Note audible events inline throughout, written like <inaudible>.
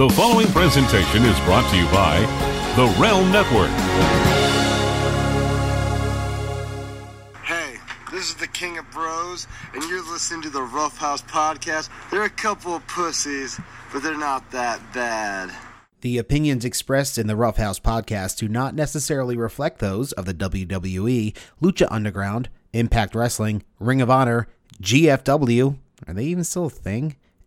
The following presentation is brought to you by The Realm Network. Hey, this is the King of Bros, and you're listening to the Rough House Podcast. They're a couple of pussies, but they're not that bad. The opinions expressed in the Rough House podcast do not necessarily reflect those of the WWE, Lucha Underground, Impact Wrestling, Ring of Honor, GFW, are they even still a thing?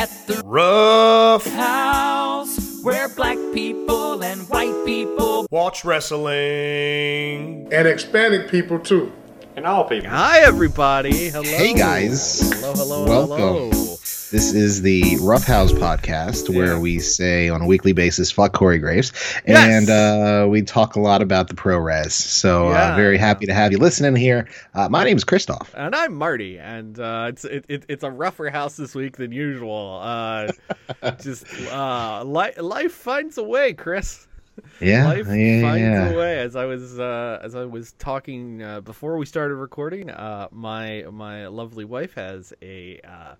At the Rough house where black people and white people Watch Wrestling. and Hispanic people too. And all people. Hi, everybody. Hello. Hey, guys. Hello, hello, Welcome. hello. This is the Rough House podcast where we say on a weekly basis, fuck Corey Graves. And Yes. uh, we talk a lot about the pro res. So Yeah. uh, very happy to have you listening here. Uh, my name is Christoff. And I'm Marty, and uh, it's it, it, it's a rougher house this week than usual. Uh, <laughs> just uh, li- life finds a way, Chris. Yeah. Life yeah, finds yeah. a way. As I was uh, as I was talking uh, before we started recording, uh, my my lovely wife has a uh,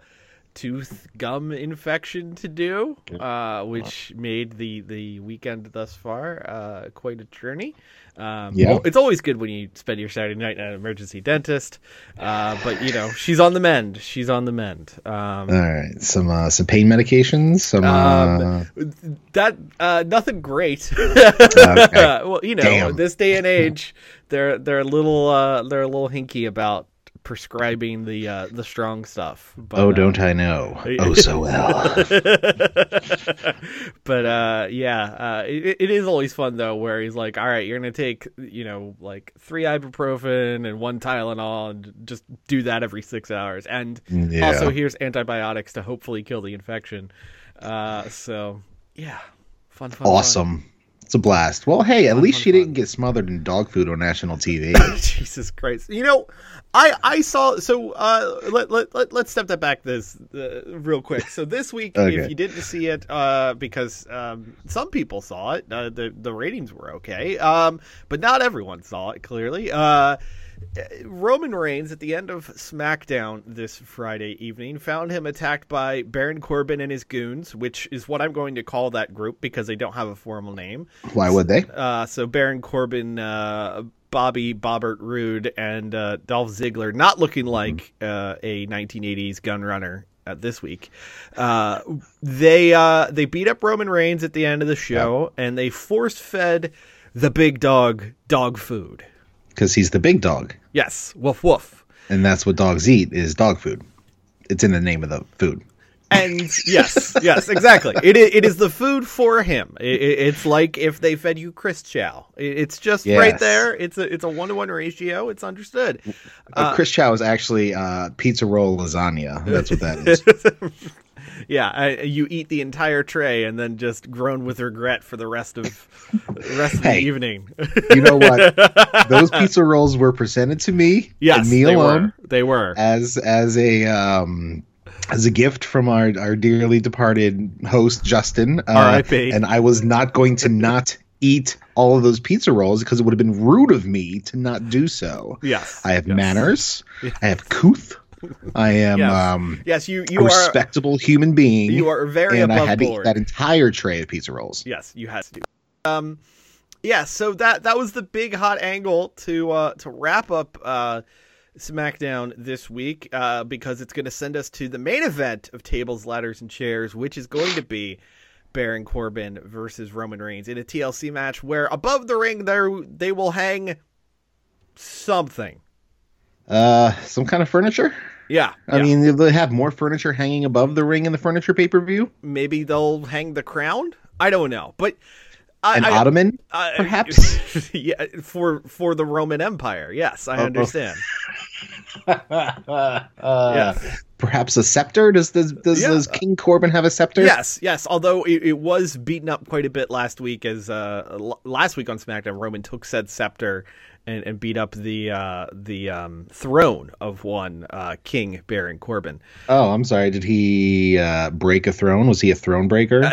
tooth gum infection to do, uh, which made the the weekend thus far uh, quite a journey. Um, Yeah. well, it's always good when you spend your Saturday night at an emergency dentist, uh, but you know she's on the mend. She's on the mend. Um, All right. Some uh, some pain medications. Some. Uh, um, that uh, nothing great. Okay. <laughs> well, you know, Damn. this day and age, they're they're a little uh, they're a little hinky about prescribing the uh, the strong stuff. But, oh, uh, don't I know? Oh, so well. <laughs> but uh, yeah, uh, it, it is always fun though, where he's like, "All right, you're gonna take you know like three ibuprofen and one Tylenol, and just do that every six hours, and Yeah. also here's antibiotics to hopefully kill the infection." Uh, so yeah, fun, fun, fun. It's a blast. Well, hey, at least she didn't get smothered in dog food on national <laughs> TV. Jesus Christ! You know, I I saw so uh let let, let let's step that back this uh, real quick. So this <laughs> week, Okay. if you didn't see it, uh, because um some people saw it, uh, the the ratings were okay, um, but not everyone saw it clearly. Roman Reigns at the end of SmackDown this Friday evening found him attacked by Baron Corbin and his goons, which is what I'm going to call that group because they don't have a formal name. Why would they? Uh, so Baron Corbin, uh, Bobby Bobbert Roode, and uh, Dolph Ziggler, not looking like uh, a 1980s gun runner uh, this week. Uh, they uh, they beat up Roman Reigns at the end of the show, and they force fed the big dog dog food. Because he's the big dog. Yes, woof woof. and that's what dogs eat is dog food. It's in the name of the food. And yes, yes, exactly. It is, it is the food for him. It, it- it's like if they fed you Chris Chow. It's just right there. It's a it's a one to one ratio. It's understood. Uh, Chris Chow is actually uh, pizza roll lasagna. That's what that is. <laughs> Yeah, I, you eat the entire tray and then just groan with regret for the rest of the rest of the evening. you know what? <laughs> Those pizza rolls were presented to me yes, me they alone were. They were. as as a um, as a gift from our our dearly departed host Justin. Uh, R.I.P.. And I was not going to not eat all of those pizza rolls because it would have been rude of me to not do so. Yes, I have yes. manners. I have couth. I am Yes. um, Yes, you a you are respectable human being. you are very and I above had to eat that entire tray of pizza rolls. Yes, you had to. do. Um, yeah. So that that was the big hot angle to uh, to wrap up uh, SmackDown this week uh, because it's going to send us to the main event of tables, ladders, and chairs, which is going to be Baron Corbin versus Roman Reigns in a TLC match where above the ring there they will hang something. Uh, some kind of furniture. Yeah, I yeah. mean, they have more furniture hanging above the ring in the furniture pay per view. maybe they'll hang the crown. I don't know, but I, An I- ottoman, I- perhaps. <laughs> yeah, for for the Roman Empire. Yes, I Oh, oh. understand. <laughs> <laughs> uh, Yeah. Perhaps a scepter. Does does does, Yeah. does King Corbin have a scepter? Yes, yes. Although it, it was beaten up quite a bit last week, as uh, l- last week on SmackDown, Roman took said scepter and, and beat up the uh, the um, throne of one uh, King Baron Corbin. Oh, I'm sorry. Did he uh, break a throne? Was he a throne breaker? <laughs>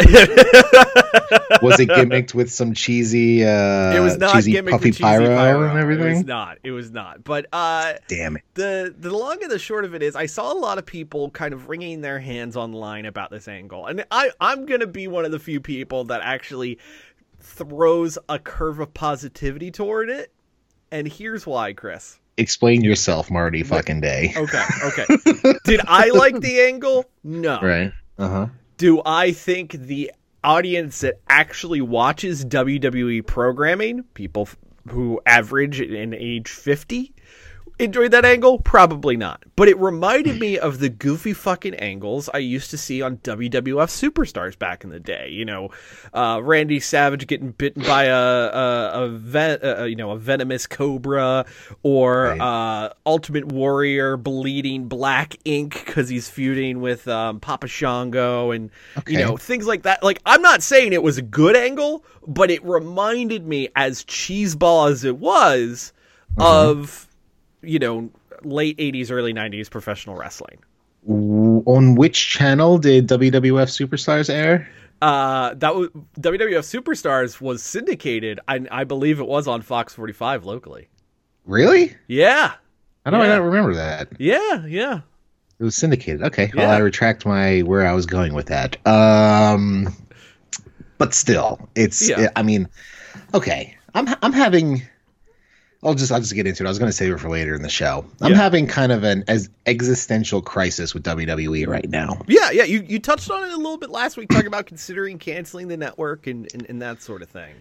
was it gimmicked with some cheesy, uh, it was not cheesy gimmicked puffy with cheesy pyro, pyro and It was everything? not. It was not. But uh, Damn it! the the long and the short of it is, I saw a lot of people kind of wringing their hands online about this angle, and I I'm gonna be one of the few people that actually throws a curve of positivity toward it. And here's why, Chris. Explain yourself, Marty. Fucking day. Okay, okay. <laughs> Did I like the angle? No. Right. Uh huh. Do I think the audience that actually watches WWE programming, people who average in age 50, enjoyed that angle? Probably not. But it reminded me of the goofy fucking angles I used to see on WWF superstars back in the day. You know, uh, Randy Savage getting bitten by a a, a, ven- uh, you know a venomous cobra, or Right. uh, Ultimate Warrior bleeding black ink because he's feuding with um, Papa Shango, and you know things like that. Like I'm not saying it was a good angle, but it reminded me, as cheeseball as it was, of you know late 80s early 90s professional wrestling On which channel did WWF Superstars air? uh that was wwf superstars was syndicated I, I believe it was on fox 45 locally Really? yeah I don't. I Yeah. don't remember that. yeah yeah It was syndicated. Okay. Well, I retract my where I was going with that. Um, but still, it's. Yeah. I mean, okay. I'm I'm having. I'll just I'll just get into it. I was going to save it for later in the show. I'm Yeah. having kind of an as existential crisis with WWE right now. yeah yeah you, you touched on it a little bit last week talking about considering canceling the network and, and, and that sort of thing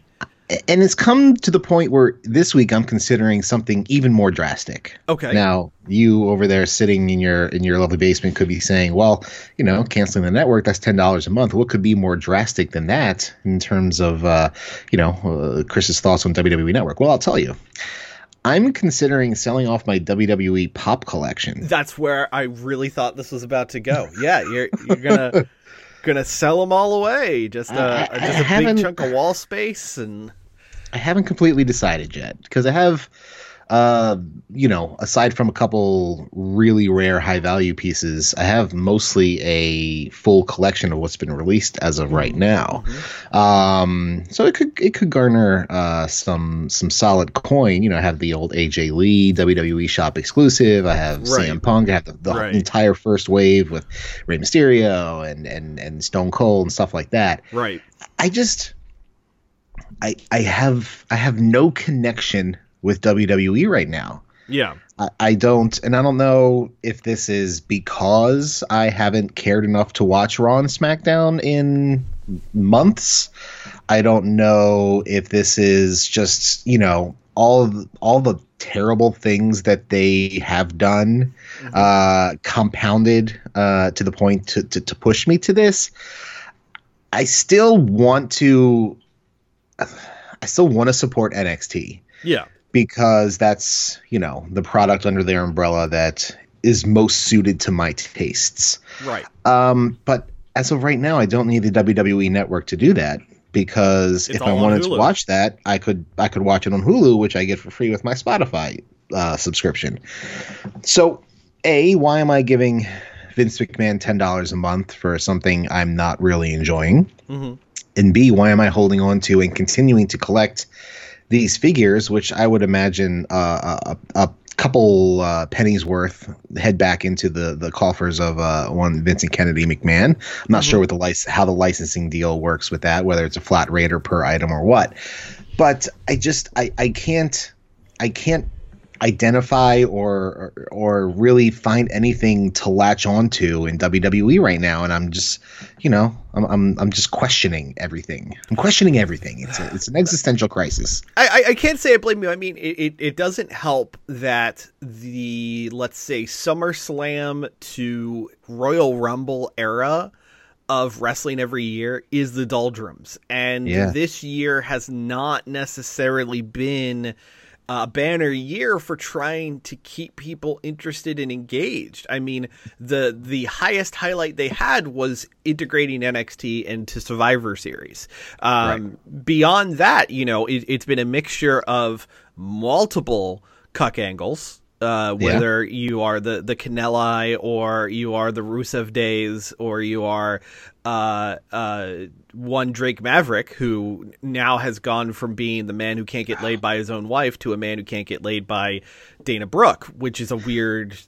and it's come to the point where this week I'm considering something even more drastic. Okay. Now, you over there sitting in your in your lovely basement could be saying, "Well, you know, canceling the network that's ten dollars a month. What could be more drastic than that in terms of, uh, you know, uh, Chris's thoughts on WWE Network?" Well, I'll tell you. I'm considering selling off my WWE Pop collection. that's where i really thought this was about to go yeah you're you're gonna <laughs> gonna sell them all away just uh, I- I just a big chunk of wall space and I haven't completely decided yet because I have, uh, you know, aside from a couple really rare high value pieces, I have mostly a full collection of what's been released as of right now. Um, so it could it could garner uh, some some solid coin. You know, I have the old AJ Lee WWE shop exclusive. I have Right. CM Punk. I have the, the Right. entire first wave with Rey Mysterio and and and Stone Cold and stuff like that. right I just I I have I have no connection with WWE right now. yeah I, I don't and I don't know if this is because I haven't cared enough to watch Raw and SmackDown in months. I don't know if this is just, you know, all of, all the terrible things that they have done uh compounded uh to the point to, to to push me to this. I still want to I still want to support NXT yeah because that's, you know, the product under their umbrella that is most suited to my tastes. right Um, but as of right now, I don't need the WWE network to do that because It's if I wanted to watch that, I could I could watch it on Hulu, which I get for free with my Spotify uh, subscription. So, a why am I giving Vince McMahon ten dollars a month for something I'm not really enjoying? Mhm. And B, why am I holding on to and continuing to collect these figures, which I would imagine uh, a, a couple uh, pennies worth head back into the the coffers of uh, one Vincent Kennedy McMahon. I'm not sure what the lic- how the licensing deal works with that, whether it's a flat rate or per item or what. But I just I I can't I can't identify or, or or really find anything to latch onto in WWE right now, and I'm just, you know, I'm I'm, I'm just questioning everything. I'm questioning everything. It's a, it's an existential crisis. I, I, I can't say I blame you. I mean, it, it, it doesn't help that the let's say SummerSlam to Royal Rumble era of wrestling every year is the doldrums, and Yeah. this year has not necessarily been a banner year for trying to keep people interested and engaged. I mean, the the highest highlight they had was integrating NXT into Survivor Series. Um, Beyond that, you know, it, it's been a mixture of multiple cuck angles. Uh, Yeah. whether you are the the Canelli or you are the Rusev Days or you are uh, uh, one Drake Maverick who now has gone from being the man who can't get laid by his own wife to a man who can't get laid by Dana Brooke, which is a weird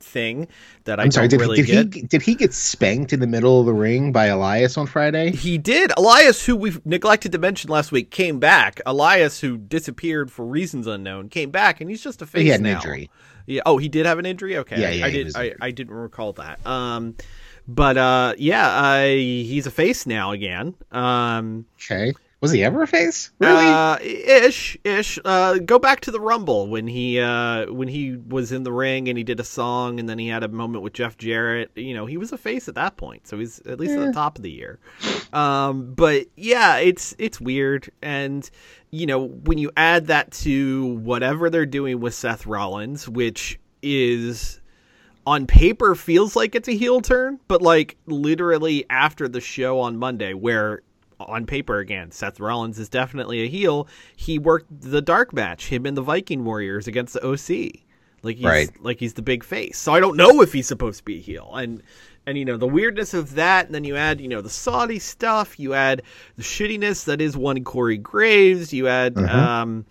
thing that I I'm sorry. don't Did, really did get. he did he get spanked in the middle of the ring by Elias on Friday? He did. Elias, who we've neglected to mention last week, came back. Elias, who disappeared for reasons unknown, came back, and he's just a face He had an now. injury. Yeah. Oh, he did have an injury. Okay. Yeah, I- yeah, I he did. Was... I, I didn't recall that. Um, but uh, yeah, I, he's a face now again. Um, Okay. Was he ever a face? Really? uh, ish, ish. Uh, go back to the Rumble when he uh when he was in the ring and he did a song and then he had a moment with Jeff Jarrett. You know, he was a face at that point, so he's at least at the top of the year. Um, but yeah, it's it's weird, and you know when you add that to whatever they're doing with Seth Rollins, which is on paper feels like it's a heel turn, but like literally after the show on Monday, where on paper again, Seth Rollins is definitely a heel. He worked the dark match, him and the Viking Warriors against the OC. Like he's Right. like he's the big face. So I don't know if he's supposed to be a heel. And and you know, the weirdness of that, and then you add, you know, the Saudi stuff, you add the shittiness that is one Corey Graves, you add um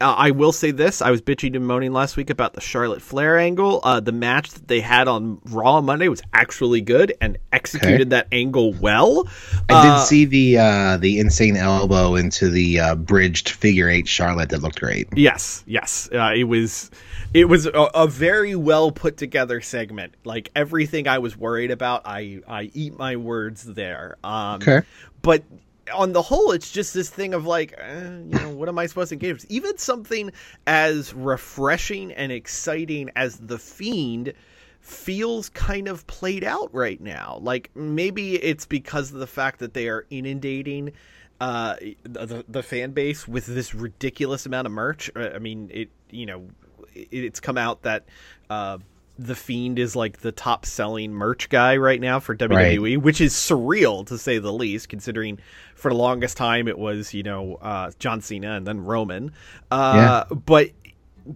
uh, I will say this: I was bitching and moaning last week about the Charlotte Flair angle. Uh, the match that they had on Raw Monday was actually good and executed that angle well. I Uh, did see the uh, the insane elbow into the uh, bridged figure eight Charlotte that looked great. Yes, yes. Uh, it was it was a, a very well put together segment. Like everything I was worried about, I I eat my words there. Um, Okay. But on the whole, it's just this thing of like, eh, you know, what am I supposed to engage with? Even something as refreshing and exciting as the Fiend feels kind of played out right now. Like maybe it's because of the fact that they are inundating uh, the the fan base with this ridiculous amount of merch. Uh, I mean, it you know, it, it's come out that. Uh, the Fiend is like the top selling merch guy right now for WWE, which is surreal to say the least, considering for the longest time it was, you know, uh, John Cena and then Roman. Uh, But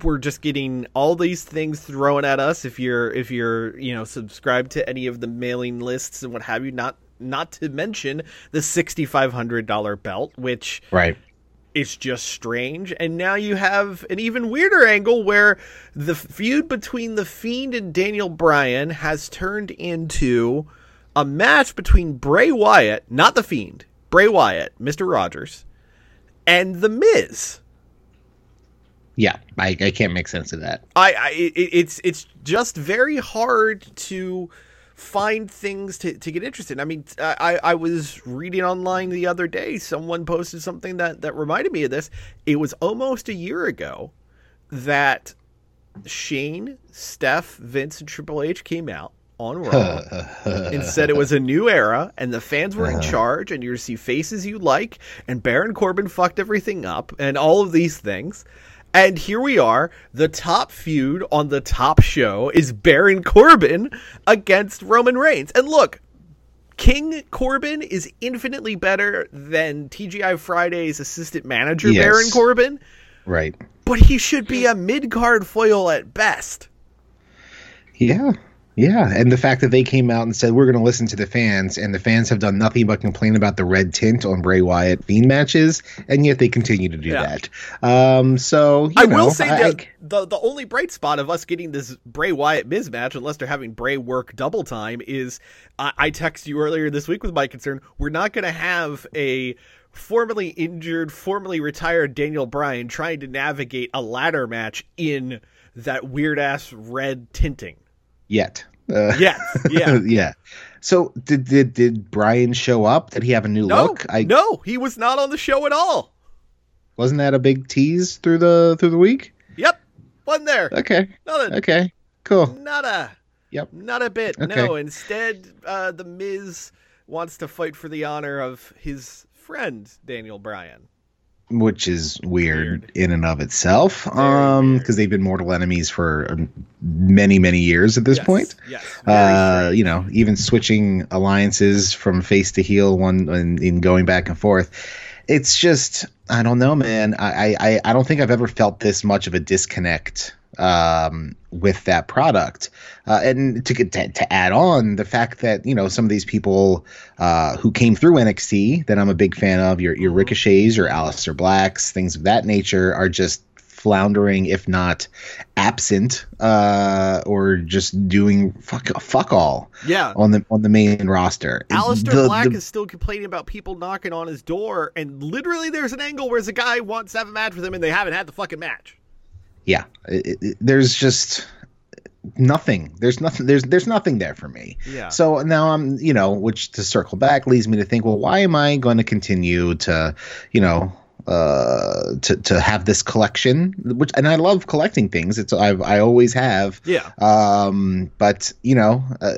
we're just getting all these things thrown at us if you're if you're you know subscribed to any of the mailing lists and what have you not not to mention the $6500 belt which Right. It's just strange. And now you have an even weirder angle where the feud between The Fiend and Daniel Bryan has turned into a match between Bray Wyatt, not The Fiend, Bray Wyatt, Mr. Rogers, and The Miz. Yeah, I, I can't make sense of that. I, I it, it's it's just very hard to find things to, to get interested. in. I mean, I, I was reading online the other day. Someone posted something that that reminded me of this. It was almost a year ago that Shane, Steph, Vince, and Triple H came out on Raw <laughs> and said it was a new era and the fans were in uh-huh. charge and you're to see faces you like and Baron Corbin fucked everything up and all of these things. And here we are. The top feud on the top show is Baron Corbin against Roman Reigns. And look, King Corbin is infinitely better than TGI Friday's assistant manager, Yes. Baron Corbin, Right. but he should be a mid card foil at best. Yeah. Yeah. And the fact that they came out and said, we're going to listen to the fans, and the fans have done nothing but complain about the red tint on Bray Wyatt Fiend matches, and yet they continue to do Yeah. that. Um, so, I know, will say I- that the the only bright spot of us getting this Bray Wyatt Miz match, unless they're having Bray work double time, is I, I texted you earlier this week with my concern. We're not going to have a formerly injured, formerly retired Daniel Bryan trying to navigate a ladder match in that weird ass red tinting. Yet. Uh, Yes, yeah. <laughs> yeah. So did did did Bryan show up? Did he have a new No, look? I no, he was not on the show at all. wasn't that a big tease through the through the week? Yep, wasn't there. Okay. Nothing. Okay. Cool. Not a. Yep. Not a bit. Okay. No. Instead, uh, the Miz wants to fight for the honor of his friend Daniel Bryan. Which is weird, Weird. in and of itself. Um, because they've been mortal enemies for um, many many years at this Yes, point. Yes. uh, you know, even switching alliances from face to heel, one in, in going back and forth. It's just, I don't know, man. I, I, I don't think I've ever felt this much of a disconnect um, with that product. Uh, and to, get- to to add on the fact that you know some of these people uh, who came through NXT that I'm a big fan of, your your Ricochets, your Aleister Blacks, things of that nature, are just floundering, if not absent, uh, or just doing fuck fuck all Yeah. on the on the main roster. Aleister The- Black the- is still complaining about people knocking on his door, and literally there's an angle where the guy wants to have a match with him, and they haven't had the fucking match. yeah. it- it- there's just nothing. There's nothing. There's there's nothing there for me. Yeah. So now I'm, you know, which to circle back leads me to think, well, why am I going to continue to, you know, uh, to to have this collection? Which and I love collecting things. It's I've I always have. Yeah. Um, but you know, uh,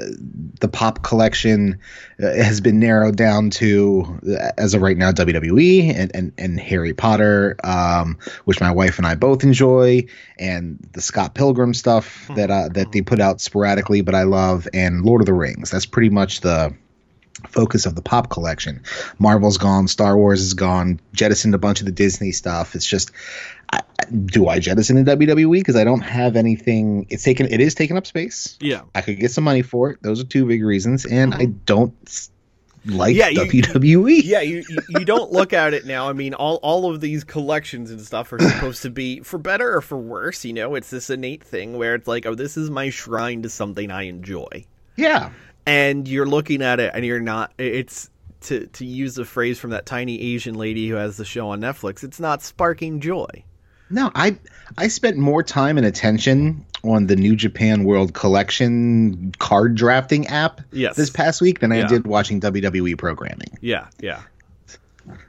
the pop collection uh, has been narrowed down to, uh, as of right now, WWE and and, and Harry Potter, um, which my wife and I both enjoy, and the Scott Pilgrim stuff that uh, that they put out sporadically, but I love, and Lord of the Rings. That's pretty much the focus of the pop collection. Marvel's gone, Star Wars is gone, jettisoned a bunch of the Disney stuff. It's just, I, do I jettison the WWE because I don't have anything? It's taken, it is taking up space. Yeah. I could get some money for it. Those are two big reasons, and mm-hmm. I don't like Yeah, you- WWE. Yeah, you, you you don't look at it now. I mean, all all of these collections and stuff are supposed to be for better or for worse. You know, it's this innate thing where it's like, oh, this is my shrine to something I enjoy. yeah. And you're looking at it and you're not it's to to use a phrase from that tiny asian lady who has the show on netflix it's not sparking joy No, I I spent more time and attention on the New Japan World Collection card drafting app Yes. this past week than I did watching WWE programming. yeah yeah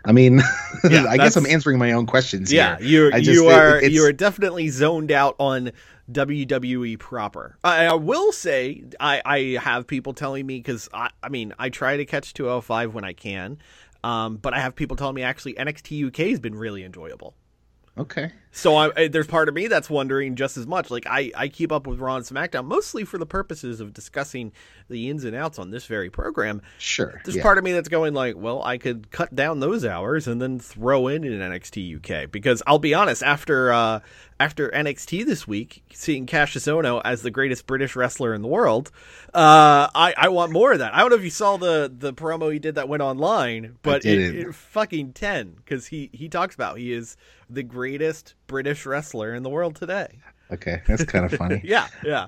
I mean, <laughs> Yeah, I guess I'm answering my own questions yeah here. you you are it's- you are definitely zoned out on WWE proper. I, I will say I I have people telling me because I I mean I try to catch 205 when I can, um, but I have people telling me actually NXT UK has been really enjoyable. Okay. So I, there's part of me that's wondering just as much. Like I, I keep up with Raw and SmackDown mostly for the purposes of discussing the ins and outs on this very program. Sure. There's yeah. part of me that's going like, well, I could cut down those hours and then throw in an NXT UK because I'll be honest, after uh, after NXT this week, seeing Kassius Ohno as the greatest British wrestler in the world, uh, I I want more of that. I don't know if you saw the the promo he did that went online, but it, it fucking ten because he he talks about he is the greatest British wrestler in the world today. Okay, that's kind of <laughs> funny. Yeah, yeah.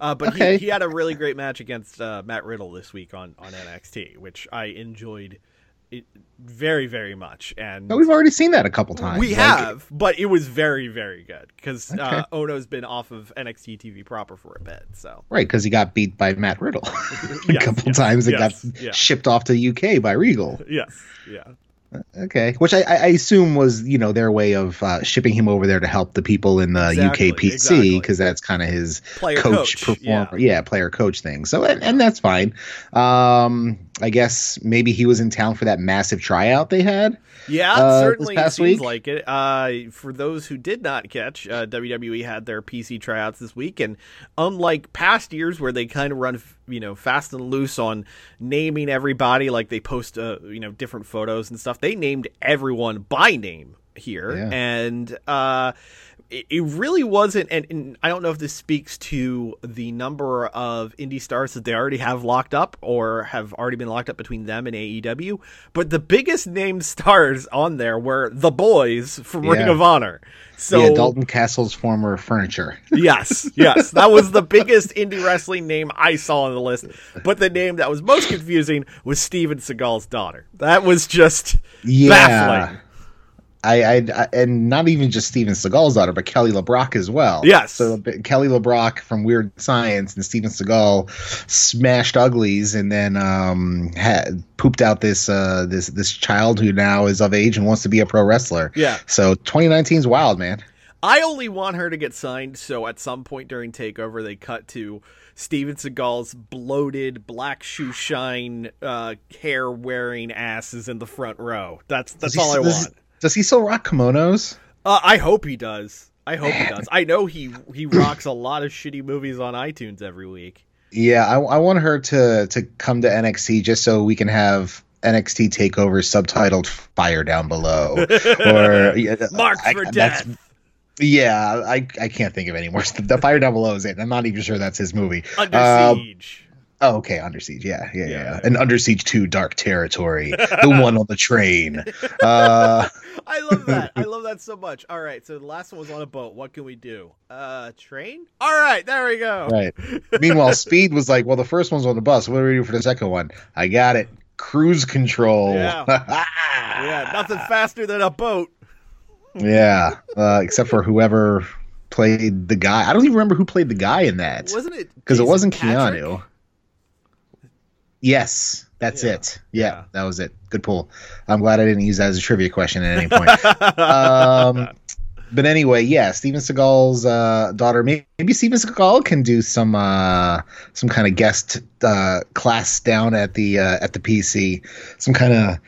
Uh, but Okay. he, he had a really great match against uh, Matt Riddle this week on, on NXT, which I enjoyed it very, very much. And But we've already seen that a couple times. we Like, have, but it was very, very good because Okay. uh, Ohno's been off of NXT TV proper for a bit. So Right, because he got beat by Matt Riddle <laughs> a Yes, couple yes, times. It yes, got shipped off to the UK by Regal. yes, yeah, Okay, which I, I assume was you know their way of uh, shipping him over there to help the people in the Exactly, UKPC exactly. because that's kind of his Player coach, coach, performer, yeah. player coach thing. So and, and that's fine. Um, I guess maybe he was in town for that massive tryout they had. yeah. Uh, certainly seems week? like it. Uh, for those who did not catch, uh, WWE had their PC tryouts this week, and unlike past years where they kind of run, you know, fast and loose on naming everybody, like they post, uh, you know, different photos and stuff, they named everyone by name here, Yeah. and uh, it, it really wasn't, and, and I don't know if this speaks to the number of indie stars that they already have locked up or have already been locked up between them and AEW. But the biggest named <laughs> stars on there were the boys from Ring of Honor. So yeah, Dalton Castle's former furniture. <laughs> Yes, yes. That was the biggest indie wrestling name I saw on the list. But the name that was most confusing was Steven Seagal's daughter. That was just Yeah. baffling. I, I, I and not even just Steven Seagal's daughter, but Kelly LeBrock as well. Yes. So but Kelly LeBrock from Weird Science and Steven Seagal smashed uglies, and then um had pooped out this uh this this child who now is of age and wants to be a pro wrestler. Yeah. So 2019 is wild, man. I only want her to get signed so at some point during Takeover they cut to Steven Seagal's bloated black shoe shine uh, hair wearing asses in the front row. That's that's all I want. Does he still rock kimonos? Uh, I hope he does. I hope he does. I know he he rocks a lot of shitty movies on iTunes every week. Yeah, I, I want her to to come to NXT just so we can have NXT Takeover subtitled "Fire Down Below" <laughs> or yeah, Marked I- for that's- death. Yeah, I I can't think of any more. <laughs> The Fire Down Below is it. I'm not even sure that's his movie. Under Um, siege. Oh, okay, Under Siege. Yeah, yeah, yeah. Yeah. And Under Siege Two, Dark Territory, <laughs> the one on the train. Uh, <laughs> I love that. I <laughs> love that so much. All right, so the last one was on a boat. What can we do? Uh, train? All right, there we go. right. Meanwhile, Speed was like, "Well, the first one's on the bus. What do we do for the second one? I got it. Cruise control." Yeah. Yeah, nothing faster than a boat. Yeah, uh, except for whoever played the guy. I don't even remember who played the guy in that Wasn't it? because it wasn't Patrick? Keanu. Yes, that's Yeah. it. Yeah, Yeah. that was it. Good pull. I'm glad I didn't use that as a trivia question at any point. um, <laughs> but anyway, yeah, Steven Seagal's uh, daughter. Maybe, maybe Steven Seagal can do some uh, some kind of guest uh, class down at the uh, at the PC. Some kind of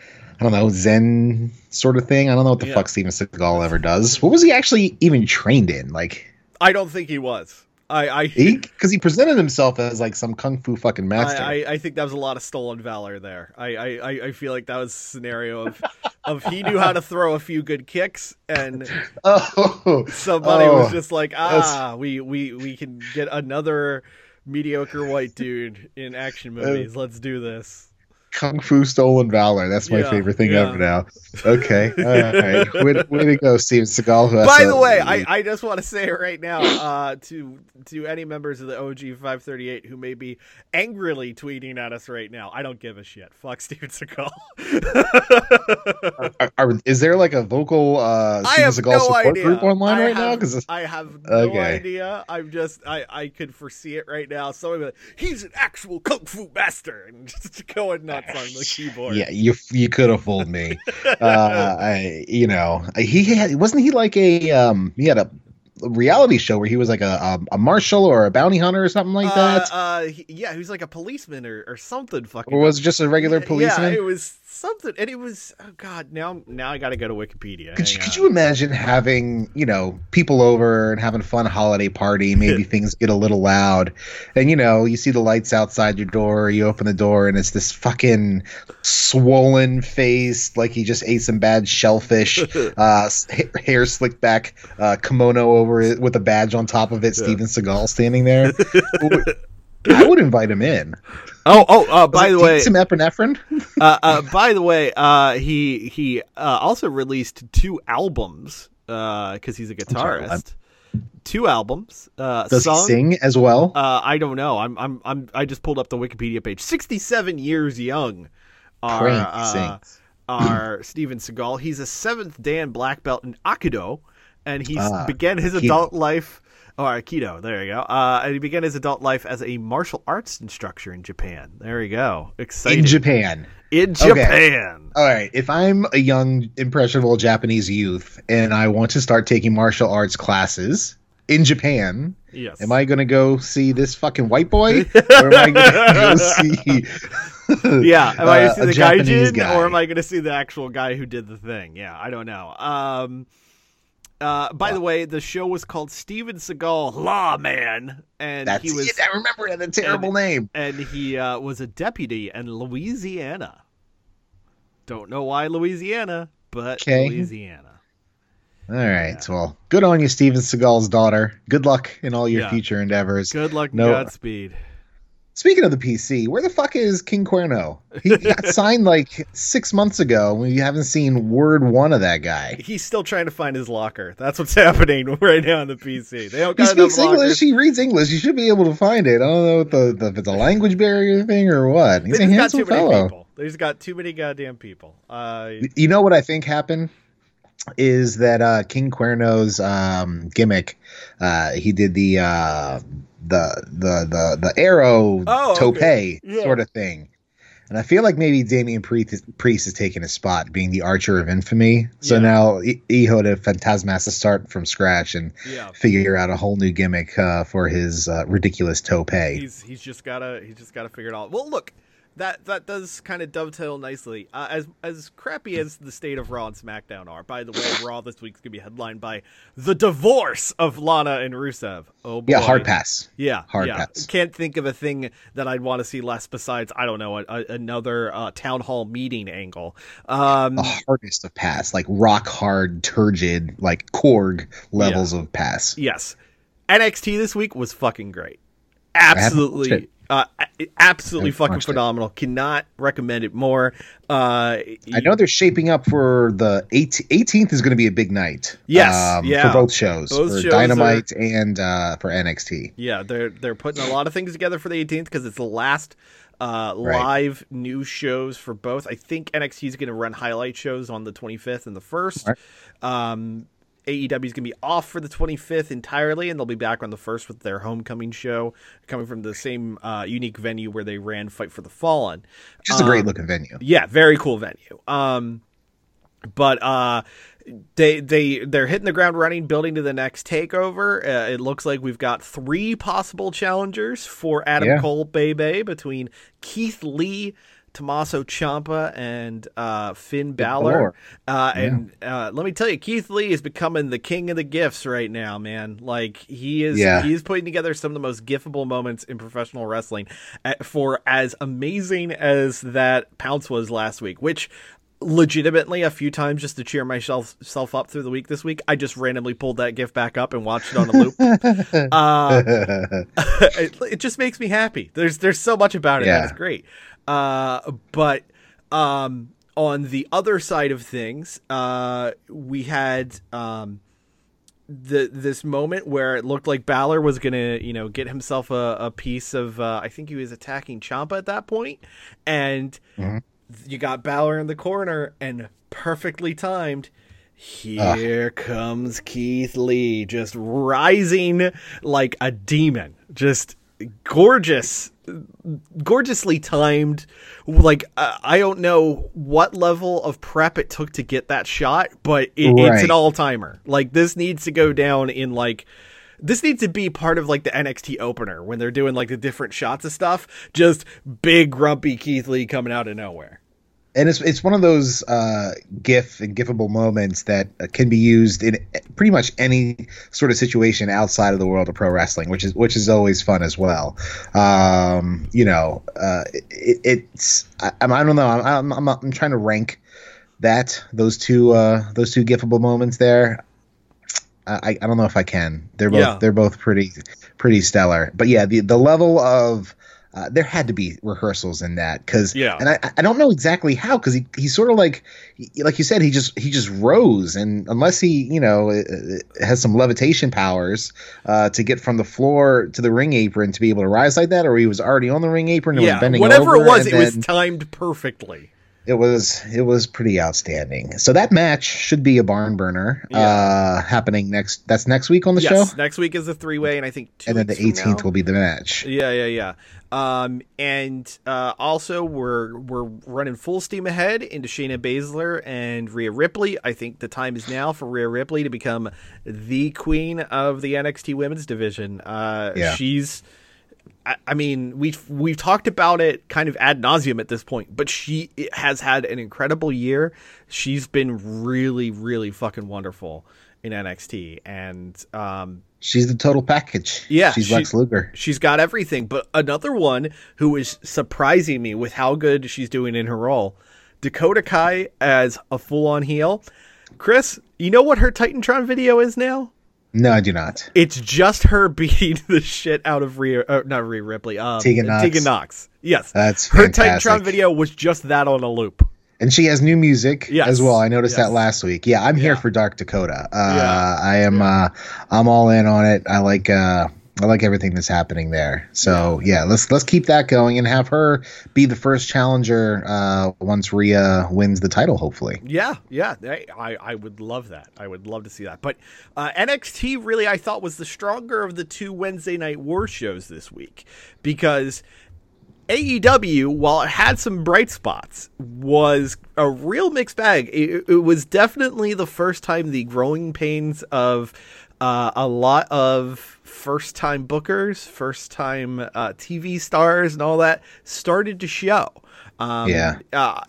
I don't know Zen sort of thing. I don't know what the Yeah. fuck Steven Seagal ever does. What was he actually even trained in? Like I don't think he was. I I because he presented himself as like some kung fu fucking master. I, I, I think that was a lot of stolen valor there. I, I, I- feel like that was a scenario of of he knew how to throw a few good kicks and <laughs> oh, somebody oh, was just like, ah, we, we we can get another mediocre white dude in action movies. Let's do this. Kung Fu Stolen Valor. That's my Yeah, favorite thing yeah. ever now. Okay. All right. <laughs> Way, to- way to go, Steven Seagal. By the way, I, I just want to say right now uh, to to any members of the OG 538 who may be angrily tweeting at us right now, I don't give a shit. Fuck Steven Seagal. are, are- is there like a vocal uh, Steven Seagal no support idea. group online I right now? have- Because I have no Okay. idea. I'm just I I could foresee it right now. Somebody like, he's an actual kung fu master and <laughs> just going nuts on the keyboard. yeah, you you could have fooled me. <laughs> uh, I, you know, he had wasn't he like a um he had a reality show where he was like a a, a marshal or a bounty hunter or something like that, Uh, uh, he- yeah, he was like a policeman or, or something. Fucking. or was it just a regular policeman? Yeah, it was something, and it was. Oh God, now now I got to go to Wikipedia. Could you, could you imagine having you know people over and having a fun holiday party? <laughs> Maybe things get a little loud, and you know you see the lights outside your door. You open the door and it's this fucking swollen face, like he just ate some bad shellfish. <laughs> uh, hair slicked back, uh, kimono over it with a badge on top of it. Steven Seagal standing there. <laughs> I would invite him in. Oh, oh. Uh, by the way, some epinephrine. <laughs> uh, uh, by the way, uh, he he uh, also released two albums because he's a sorry, guitarist. Two albums. Uh, Does sung, he sing as well? Uh, I don't know. I'm I'm I'm I just pulled up the Wikipedia page. Sixty-seven years young. Are uh, are Steven Seagal? He's a seventh Dan black belt in Aikido, and he Ah, began his Aikido. adult life. Oh, Aikido. There you go. Uh, and he began his adult life as a martial arts instructor in Japan. There you go. Exciting. in Japan. In Okay. Japan. All right, if I'm a young, impressionable Japanese youth and I want to start taking martial arts classes in Japan, Yes. am I going to go see this fucking white boy, <laughs> or am I going to go see? <laughs> Yeah, am I uh, gonna see a the gaijin guy? or am I gonna see the actual guy who did the thing? Yeah, I don't know. Um, uh, by the way, the show was called Steven Seagal Lawman, and That's he was it. I remember it. A terrible name. and he uh, was a deputy in Louisiana. Don't know why Louisiana, but Okay. Louisiana. All right. Well, good on you, Steven Seagal's daughter. Good luck in all your Yeah. future endeavors. Good luck, No- Godspeed. Speaking of the PC, where the fuck is King Cuerno? He <laughs> got signed like six months ago. And we haven't seen word one of that guy. He's still trying to find his locker. That's what's <laughs> happening right now on the PC. They don't He speaks English. lockers. He reads English. You should be able to find it. I don't know if, the, the, if it's a language barrier thing or what. He's They a just got handsome too many people. Just got too many goddamn people. Uh, You know what I think happened is that uh, King Cuerno's um, gimmick. Uh, he did the uh, the the the the arrow Oh, tope okay. Yeah. sort of thing. And I feel like maybe Damian Priest, Priest is taking his spot, being the Archer of Infamy. So Yeah. now Hijo del Fantasma has to start from scratch and yeah. figure out a whole new gimmick uh, for his uh, ridiculous tope. He's he's just gotta he's just gotta figure it out. Well, look, that that does kind of dovetail nicely. Uh, as as crappy as the state of Raw and SmackDown are. By the way, Raw this week's gonna be headlined by the divorce of Lana and Rusev. Oh boy. Yeah, hard pass. Yeah, Hard yeah. pass. Can't think of a thing that I'd want to see less besides I don't know a, a, another uh, town hall meeting angle. Um, The hardest of pass, like rock hard, turgid, like Korg levels of pass. Yes. NXT this week was fucking great. Absolutely. Uh, absolutely fucking watched it. phenomenal. Cannot recommend it more. Uh, I know they're shaping up for the 18th, 18th is going to be a big night. Yes, um, yeah. for both shows, Both for shows Dynamite and uh, for NXT. Yeah, they're they're putting a lot of things together for the 18th because it's the last uh, Right. live news shows for both. I think NXT is going to run highlight shows on the 25th and the 1st. Um, AEW is going to be off for the 25th entirely, and they'll be back on the 1st with their homecoming show, coming from the same uh, unique venue where they ran Fight for the Fallen. Just a great looking venue. Yeah, very cool venue. Um, but uh, they they they're hitting the ground running, building to the next takeover. Uh, it looks like we've got three possible challengers for Adam Yeah. Cole Bebe between Keith Lee. Tommaso Ciampa and uh, Finn Balor, uh, and uh, let me tell you, Keith Lee is becoming the king of the gifts right now, man. Like he is, Yeah. he is putting together some of the most gifable moments in professional wrestling. Uh, For as amazing as that pounce was last week, which legitimately a few times just to cheer myself self up through the week this week, I just randomly pulled that gift back up and watched it on a loop. <laughs> uh, <laughs> <laughs> it, it just makes me happy. There's there's so much about it Yeah. that is great. Uh, but um, on the other side of things, uh, we had um, the this moment where it looked like Balor was gonna, you know, get himself a, a piece of. Uh, I think he was attacking Ciampa at that point, and you got Balor in the corner, and perfectly timed. Here comes Keith Lee, just rising like a demon, just gorgeous, gorgeously timed. Like uh, I don't know what level of prep it took to get that shot, but it, it's an all timer. Like this needs to go down in like. This needs to be part of like the NXT opener when they're doing like the different shots of stuff. Just big grumpy Keith Lee coming out of nowhere. And it's it's one of those uh, gif and gifable moments that uh, can be used in pretty much any sort of situation outside of the world of pro wrestling, which is which is always fun as well. Um, you know, uh, it, it's I, I don't know. I'm, I'm I'm trying to rank that those two uh, those two gifable moments there. I, I don't know if I can. They're both Yeah. they're both pretty pretty stellar. But yeah, the the level of uh, there had to be rehearsals in that because Yeah. and I I don't know exactly how because he he's sort of like like you said he just he just rose and unless he you know uh, uh, has some levitation powers uh, to get from the floor to the ring apron to be able to rise like that or he was already on the ring apron and was bending whatever over it was, it was timed perfectly. It was it was pretty outstanding. So that match should be a barn burner. Uh, happening next. That's next week on the yes, show, next week is a three way, and I think two and then the 18th now- will be the match. Yeah, yeah, yeah. Um, and uh, also we're we're running full steam ahead into Shayna Baszler and Rhea Ripley. I think the time is now for Rhea Ripley to become the queen of the NXT Women's Division. Uh, Yeah. she's. I- I mean, we've we've talked about it kind of ad nauseum at this point, but she has had an incredible year. She's been really, really fucking wonderful in NXT, and um, She's the total package. Yeah, she's she- Lex Luger. She's got everything, but another one who is surprising me with how good she's doing in her role, Dakota Kai as a full-on heel. Chris, you know what her Titantron video is now? No, I do not. It's just her <laughs> beating the shit out of Rhea, uh, not Rhea Ripley, um, Tegan Nox. Tegan Nox. Yes, That's her fantastic. Titantron video was just that on a loop. And she has new music Yes. as well. I noticed Yes. that last week. Yeah, I'm here for Dark Dakota. Uh, Yeah. I am. Uh, I'm all in on it. I like. Uh, I like everything that's happening there. So yeah. let's let's keep that going and have her be the first challenger uh, once Rhea wins the title. Hopefully. Yeah, yeah, I, I, would love that. I would love to see that. But uh, NXT really, I thought, was the stronger of the two Wednesday Night War shows this week because AEW, while it had some bright spots, was a real mixed bag. It, it was definitely the first time the growing pains of uh, a lot of first time bookers, first time uh, TV stars, and all that started to show. Um, Yeah. uh,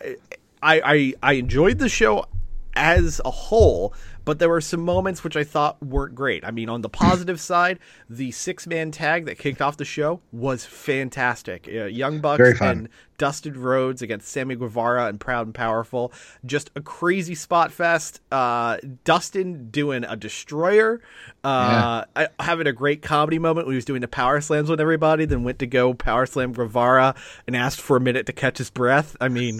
I, I I enjoyed the show as a whole, but there were some moments which I thought weren't great. I mean, on the positive side, the six man tag that kicked off the show was fantastic. Uh, Young Bucks and Dustin Rhodes against Sammy Guevara and Proud and Powerful. Just a crazy spot fest. Uh, Dustin doing a destroyer, uh, I- having a great comedy moment when he was doing the power slams with everybody, then went to go power slam Guevara and asked for a minute to catch his breath. I mean,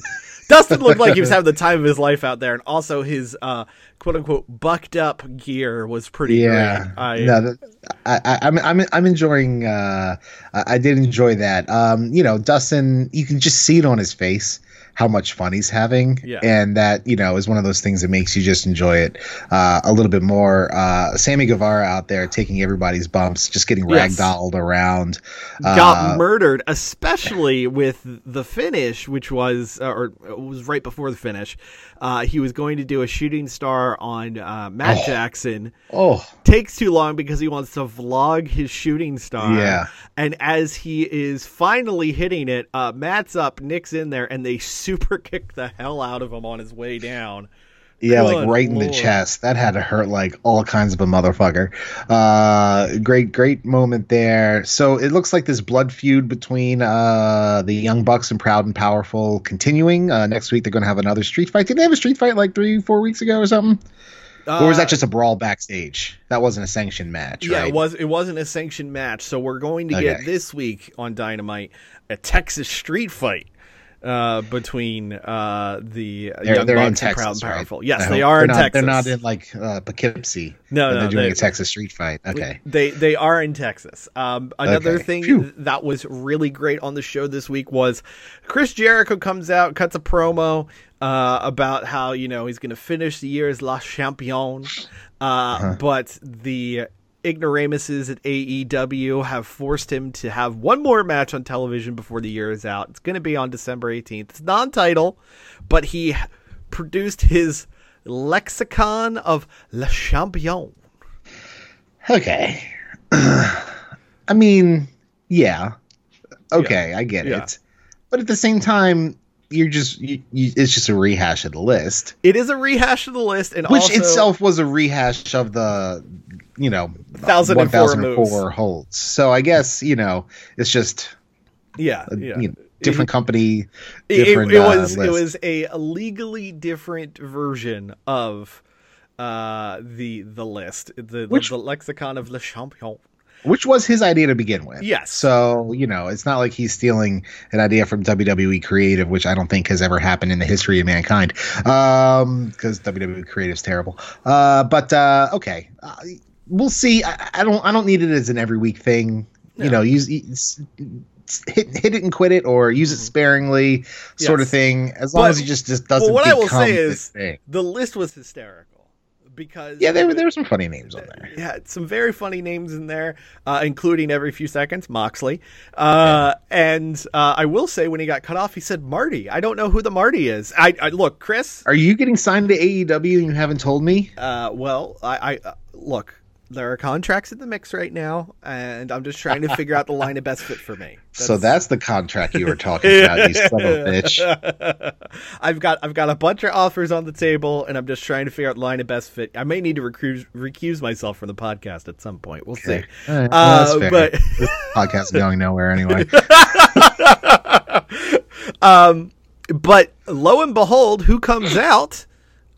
Dustin looked like he was <laughs> having the time of his life out there, and also his uh, quote unquote bucked up gear was pretty Yeah, great. I, no, that, I, I, I'm, I'm, I'm enjoying. Uh, I, I did enjoy that. Um, you know, Dustin, you can just see it on his face how much fun he's having, Yeah. and that you know is one of those things that makes you just enjoy it uh, a little bit more. Uh, Sammy Guevara out there taking everybody's bumps, just getting Yes. ragdolled around. got Uh, murdered, especially with the finish, which was uh, or was right before the finish. Uh, he was going to do a shooting star on uh, Matt Jackson. oh, Takes too long because he wants to vlog his shooting star. Yeah. And as he is finally hitting it, uh, Matt's up, Nick's in there, and they super <laughs> kick the hell out of him on his way down. Yeah, Good like right in the chest. That had to hurt like all kinds of a motherfucker. Uh, great, great moment there. So it looks like this blood feud between uh, the Young Bucks and Proud and Powerful continuing. Uh, next week they're going to have another street fight. Did they have a street fight like three, four weeks ago or something? or was Uh, that just a brawl backstage? That wasn't a sanctioned match, Yeah, right? it was. It wasn't a sanctioned match, so we're going to get this week on Dynamite a Texas street fight uh, between uh, the They're, Young they're in Bucks and Proud and right? Powerful. Yes, they are They're in not, Texas. They're not in like uh, Poughkeepsie. No, no, they're doing they- a Texas street fight. Okay. They they are in Texas. Um, another Okay. thing Phew. that was really great on the show this week was Chris Jericho comes out, cuts a promo uh, about how you know he's going to finish the year as Le Champion, uh, Uh-huh. but the ignoramuses at AEW have forced him to have one more match on television before the year is out. It's going to be on December 18th. It's non-title, but he produced his lexicon of Le Champion. Okay. <clears throat> I mean, yeah. Okay, I get Yeah. it. But at the same time, you're just you, you, it's just a rehash of the list, It is a rehash of the list, and which also, itself was a rehash of the you know 1004 1004 holds. So I guess, you know, it's just yeah, a yeah. you know, different company, It, it- different it uh, was it was a legally different version of uh the the list the Which- the, lexicon of le champion which was his idea to begin with. Yes. So, you know, it's not like he's stealing an idea from WWE Creative, which I don't think has ever happened in the history of mankind. Um, because WWE Creative is terrible. Uh, but uh, okay, uh, we'll see. I, I don't. I don't need it as an every week thing. You know, use hit hit it and quit it, or use it sparingly, sort of thing. As long But- as it just just doesn't. well what i will say is thing. the list was hysterical because yeah, there were there were some funny names on there. yeah, some very funny names in there, uh, including every few seconds Moxley. Uh, And uh, I will say, when he got cut off, he said Marty. I don't know who the Marty is. I, I look, Chris. Are you getting signed to AEW and you haven't told me? Uh, well, I, I uh, look. There are contracts in the mix right now, and I'm just trying to figure out the line of best fit for me. <laughs> so that's the contract you were talking about, you son of a bitch. <laughs> I've got I've got a bunch of offers on the table, and I'm just trying to figure out the line of best fit. I may need to recuse, recuse myself from the podcast at some point. We'll see. All right, well, Uh, that's fair. but podcast going nowhere anyway. <laughs> um, but lo and behold, who comes out?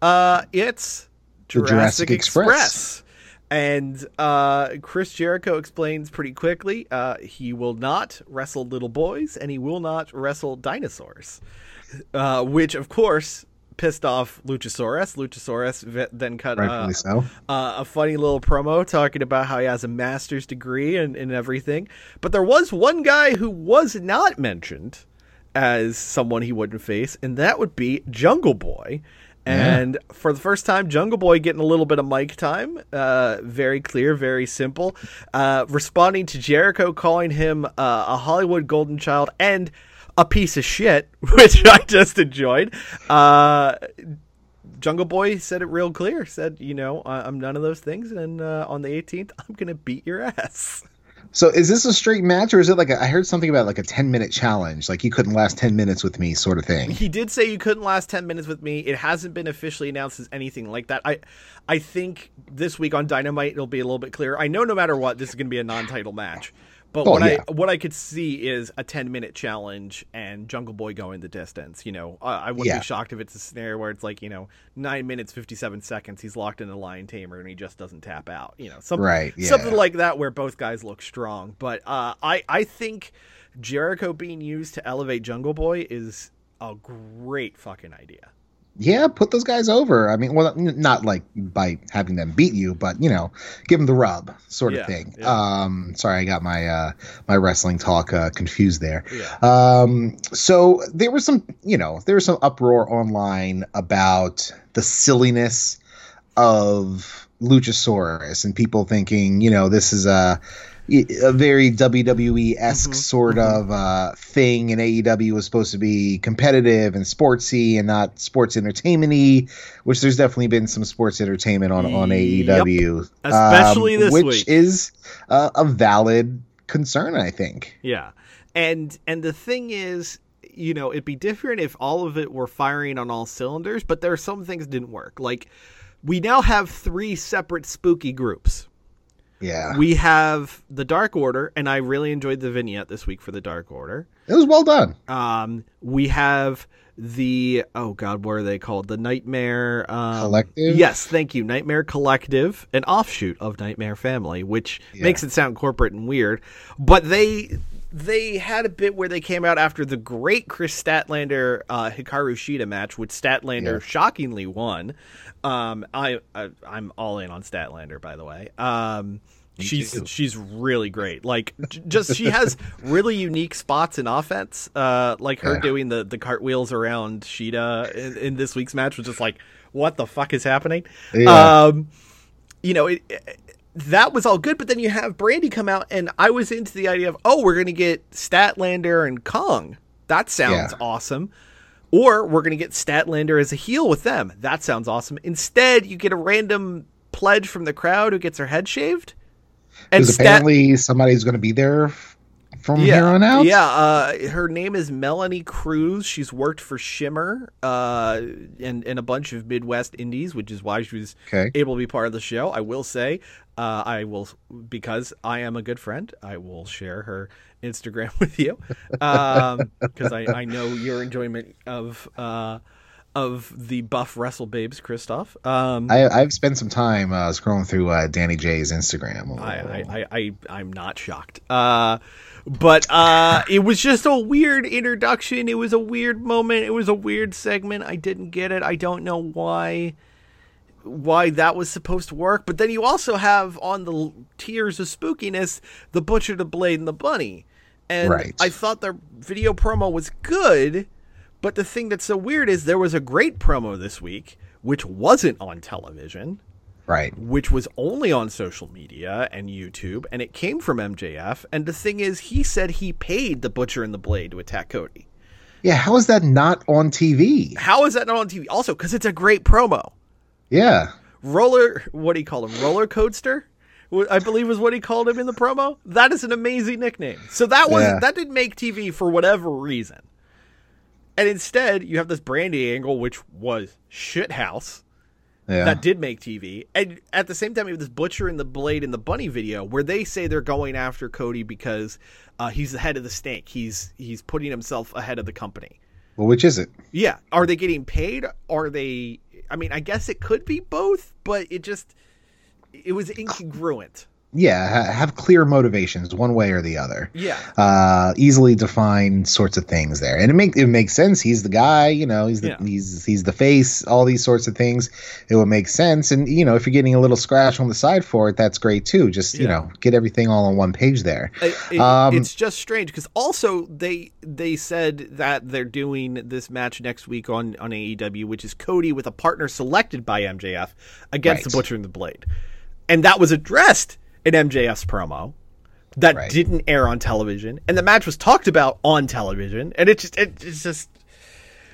Uh, it's Jurassic Express. And uh, Chris Jericho explains pretty quickly uh, he will not wrestle little boys and he will not wrestle dinosaurs. Uh, which, of course, pissed off Luchasaurus. Luchasaurus v- then cut uh, so. uh, a funny little promo talking about how he has a master's degree and, and everything. But there was one guy who was not mentioned as someone he wouldn't face, and that would be Jungle Boy. And for the first time, Jungle Boy getting a little bit of mic time. Uh, very clear, very simple. Uh, responding to Jericho calling him uh, a Hollywood golden child and a piece of shit, <laughs> which I just enjoyed. Uh, Jungle Boy said it real clear. Said, you know, I'm none of those things, and uh, on the 18th, I'm gonna beat your ass. <laughs> So is this a straight match or is it like a, I heard something about like a 10 minute challenge, like you couldn't last 10 minutes with me sort of thing. He did say you couldn't last 10 minutes with me. It hasn't been officially announced as anything like that. I, I think this week on Dynamite it'll be a little bit clearer. I know no matter what, this is gonna be a non-title match. But Oh, what yeah. I what I could see is a 10 minute challenge and Jungle Boy going the distance. You know, I, I wouldn't Yeah. be shocked if it's a scenario where it's like you know nine minutes 57 seconds. He's locked in a lion tamer and he just doesn't tap out. You know, something Right, yeah. something like that where both guys look strong. But uh, I I think Jericho being used to elevate Jungle Boy is a great fucking idea. Yeah, put those guys over. I mean, well, not like by having them beat you, but you know, give them the rub, sort Yeah, of thing. yeah. Um, sorry, I got my uh, my wrestling talk uh, confused there. Yeah. Um, so there was some, you know, there was some uproar online about the silliness of Luchasaurus and people thinking, you know, this is a a very WWE esque Mhm, sort of uh, thing, and AEW was supposed to be competitive and sportsy and not sports entertainment-y, which there's definitely been some sports entertainment on on Yep. AEW, Especially this which week. is uh, a valid concern, I think. Yeah. And and the thing is, you know, it'd be different if all of it were firing on all cylinders, but there are some things that didn't work. Like we now have three separate spooky groups. Yeah, We have the Dark Order, and I really enjoyed the vignette this week for the Dark Order. it was well done. Um, we have the oh god, what are they called? The Nightmare um, Collective? Yes, thank you, Nightmare Collective, an offshoot of Nightmare Family, which Yeah. makes it sound corporate and weird. But they they had a bit where they came out after the great Kris Statlander uh, Hikaru Shida match, which Statlander Yeah. shockingly won. Um, I, I I'm all in on Statlander, by the way. Um, she's too. she's really great. Like just she has <laughs> really unique spots in offense. Uh, like her Yeah. doing the the cartwheels around Shida in, in this week's match was just like, what the fuck is happening? Yeah. Um, you know, it, it- that was all good, but then you have Brandi come out, and I was into the idea of, oh, we're gonna get Statlander and Kong. That sounds Yeah. awesome. Or we're gonna get Statlander as a heel with them. That sounds awesome. Instead, you get a random pledge from the crowd who gets her head shaved. And Stat- apparently somebody's going to be there from here on out. yeah, uh, her name is Melanie Cruz. She's worked for Shimmer uh, and, and a bunch of Midwest indies, which is why she was Okay. able to be part of the show. I will say, uh, I will, because I am a good friend, I will share her Instagram <laughs> with you. Because I, I know your enjoyment of. Uh, of the buff wrestle babes, Christoph. Um, I, I've spent some time uh, scrolling through uh, Danny J's Instagram. I, I, I, I I'm not shocked. Uh, but uh, it was just a weird introduction. It was a weird moment. It was a weird segment. I didn't get it. I don't know why why that was supposed to work. But then you also have on the tiers of spookiness the butcher, the blade, and the bunny. And Right. I thought their video promo was good. But the thing that's so weird is there was a great promo this week, which wasn't on television right. which was only on social media and YouTube, and it came from MJF. And the thing is, he said he paid the Butcher and the Blade to attack Cody. Yeah, how is that not on TV? How is that not on TV? Also, because it's a great promo. Yeah. Roller, what do you call him? Roller Coaster, I believe was what he called him in the promo. That is an amazing nickname. So that was Yeah. that didn't make TV for whatever reason. And instead, you have this Brandi angle, which was shithouse. Yeah. that did make TV. And at the same time, you have this Butcher and the Blade and the Bunny video where they say they're going after Cody because uh, he's the head of the snake. He's he's putting himself ahead of the company. well, which is it? Yeah. Are they getting paid? Are they I mean, I guess it could be both, but it just it was incongruent. Yeah, ha- have clear motivations, one way or the other. Yeah. uh, easily defined sorts of things there, and it make it makes sense. He's the guy, you know. He's the Yeah. he's he's the face. All these sorts of things, it would make sense. And you know, if you're getting a little scratch on the side for it, that's great too. Just you know, get everything all on one page there. It- it- Um, it's just strange because also they they said that they're doing this match next week on on AEW, which is Cody with a partner selected by MJF against Right. the Butcher and the Blade, and that was addressed in MJF's promo. That Right. didn't air on television, and the match was talked about on television, and it just it, it's just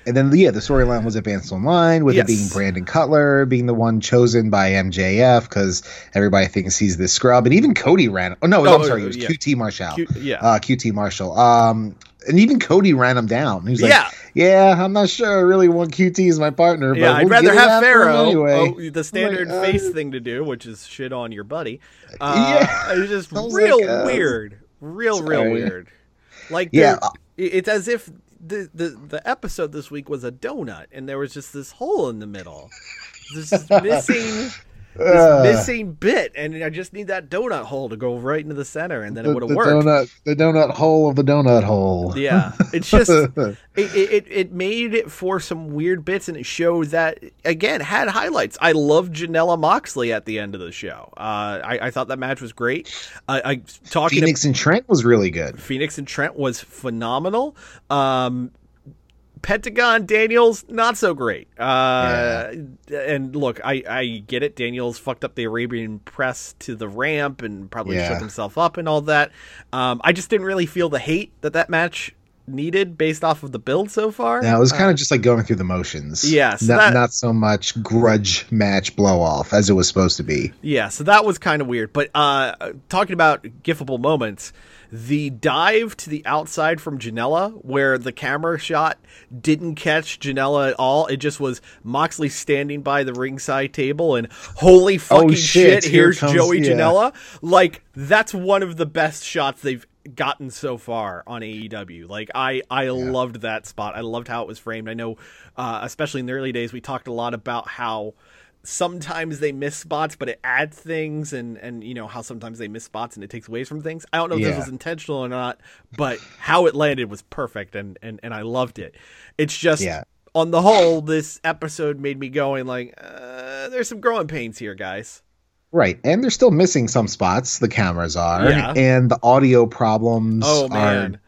And then yeah, the storyline was advanced online with Yes. it being Brandon Cutler being the one chosen by MJF because everybody thinks he's this scrub, and even Cody ran. Oh no, Oh, I'm sorry, it was yeah. QT Marshall. Q- yeah. uh, QT Marshall. Um, and even Cody ran him down. He was like, Yeah. "Yeah, I'm not sure I really want QT as my partner, but yeah. I'd we'll rather have Pharaoh, anyway." oh, the standard like, face uh, thing to do, which is shit on your buddy. <laughs> Uh, Yeah. it's just real like, uh, weird, real real weird. Like Yeah. yeah, it's as if the, the the episode this week was a donut, and there was just this hole in the middle. This is <laughs> missing. This Uh, missing bit, and I just need that donut hole to go right into the center, and then the, it would have worked. donut, the donut hole of the donut hole. Yeah, it's just <laughs> it, it it made it for some weird bits, and it showed that again had highlights. I loved Janela Moxley at the end of the show. Uh, I, I thought that match was great. I, I talking Fenix and Trent was really good. Fenix and Trent was phenomenal. Um, Pentagon Daniels not so great. Uh, and look, I, I get it. Daniels fucked up the Arabian press to the ramp and probably Yeah. shook himself up and all that. Um, I just didn't really feel the hate that that match needed based off of the build so far. Now it was kind of just like going through the motions. Yeah, so not, that- not so much grudge match blow off as it was supposed to be. Yeah, so that was kind of weird. But uh, talking about gifable moments, the dive to the outside from Janela, where the camera shot didn't catch Janela at all. It just was Moxley standing by the ringside table and holy fucking Oh, shit, shit, here here's comes- Joey yeah. Janela. Like, that's one of the best shots they've gotten so far on AEW. Like I I loved that spot. I loved how it was framed. I know uh, especially in the early days we talked a lot about how sometimes they miss spots but it adds things and and you know how sometimes they miss spots and it takes away from things. I don't know if this was intentional or not, but how it landed was perfect and and and I loved it. It's just Yeah. on the whole this episode made me going like uh, there's some growing pains here, guys. Right, and they're still missing some spots. The cameras are, Yeah. and the audio problems. Oh man.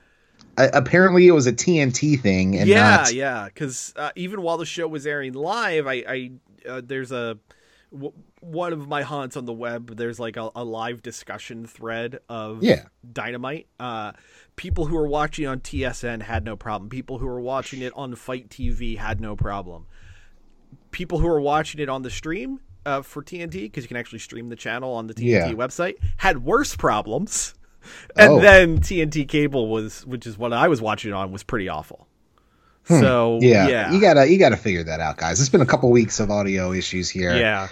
are apparently it was a TNT thing, and yeah, not yeah. Because uh, even while the show was airing live, I, I uh, there's a w- one of my haunts on the web. There's like a, a live discussion thread of Yeah. Dynamite. Uh, people who were watching on TSN had no problem. People who were watching it on Fight TV had no problem. People who were watching it on the stream uh, for TNT, because you can actually stream the channel on the TNT Yeah. website, had worse problems. <laughs> And Oh. then TNT cable was, which is what I was watching on, was pretty awful. So Hmm. yeah, yeah, you gotta you gotta figure that out, guys. It's been a couple weeks of audio issues here. yeah,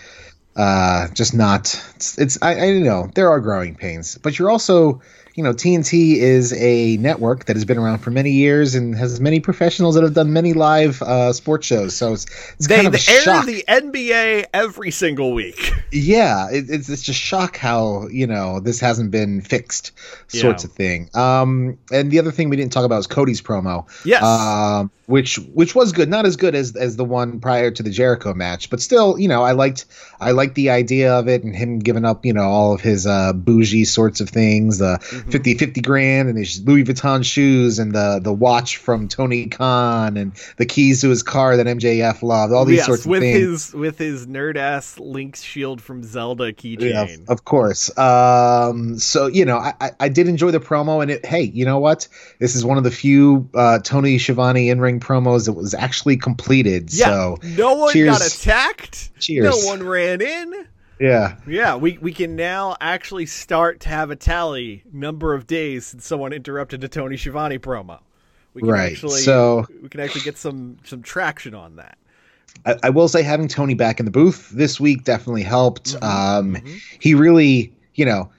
uh just not it's, it's I, I know there are growing pains but you're also you know tnt is a network that has been around for many years and has many professionals that have done many live uh sports shows so it's it's They, kind of they air shock the NBA every single week. <laughs> yeah it, it's it's just shock how you know this hasn't been fixed sorts Yeah. of thing um and the other thing we didn't talk about was cody's promo Yes. um which which was good not as good as as the one prior to the jericho match but still you know i liked i liked the idea of it and him giving up you know all of his uh bougie sorts of things the Mm-hmm. 50 50 grand and his louis vuitton shoes and the the watch from tony khan and the keys to his car that mjf loved all these yes, sorts of with things his with his nerd ass Link's shield from Zelda keychain. yeah, of- course. Um, so you know, I, I- I did enjoy the promo, and it. Hey, you know what? This is one of the few uh, Tony Schiavone in ring promos that was actually completed. Yeah, So no one cheers. got attacked. Cheers. No one ran in. yeah, Yeah, we, we can now actually start to have a tally number of days since someone interrupted a Tony Schiavone promo. We can Right, actually so- we can actually get some some traction on that. I, I will say having Tony back in the booth this week definitely helped. Mm-hmm, um, He really, you know,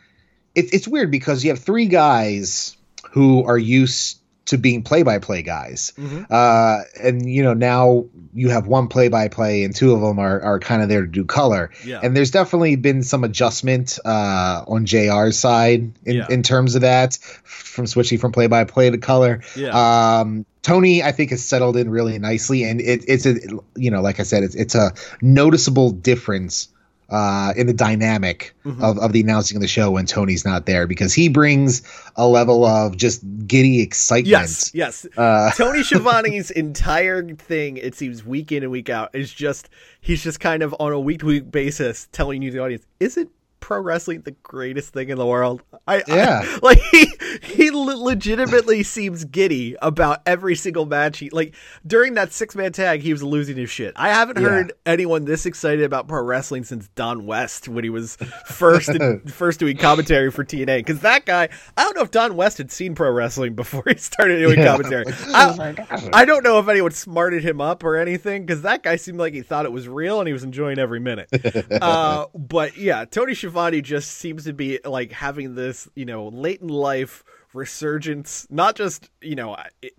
it, it's weird because you have three guys who are used to being play-by-play guys. Uh, and you know now you have one play-by-play and two of them are, are kind of there to do color. Yeah. And there's definitely been some adjustment uh, on JR's side in, Yeah. in terms of that from switching from play-by-play to color. Yeah. Um, Tony, I think, has settled in really nicely, and it, it's a you know, like I said, it's it's a noticeable difference uh, in the dynamic Mm-hmm. of, of the announcing of the show when Tony's not there because he brings a level of just giddy excitement. Yes, yes. Uh, <laughs> Tony Schiavone's entire thing, it seems, week in and week out, is just he's just kind of on a week to week basis telling you the audience, isn't pro wrestling the greatest thing in the world? I, Yeah. I- <laughs> like he he le- legitimately seems giddy about every single match. He like during that six man tag, he was losing his shit. I haven't Yeah. heard anyone this excited about pro wrestling since Don West when he was first in, <laughs> first doing commentary for TNA. Because that guy, I don't know if Don West had seen pro wrestling before he started doing Yeah. commentary. I, I don't know if anyone smarted him up or anything because that guy seemed like he thought it was real and he was enjoying every minute. <laughs> uh, but yeah, Tony Schiavone just seems to be like having this, you know, late in life resurgence, not just, you know,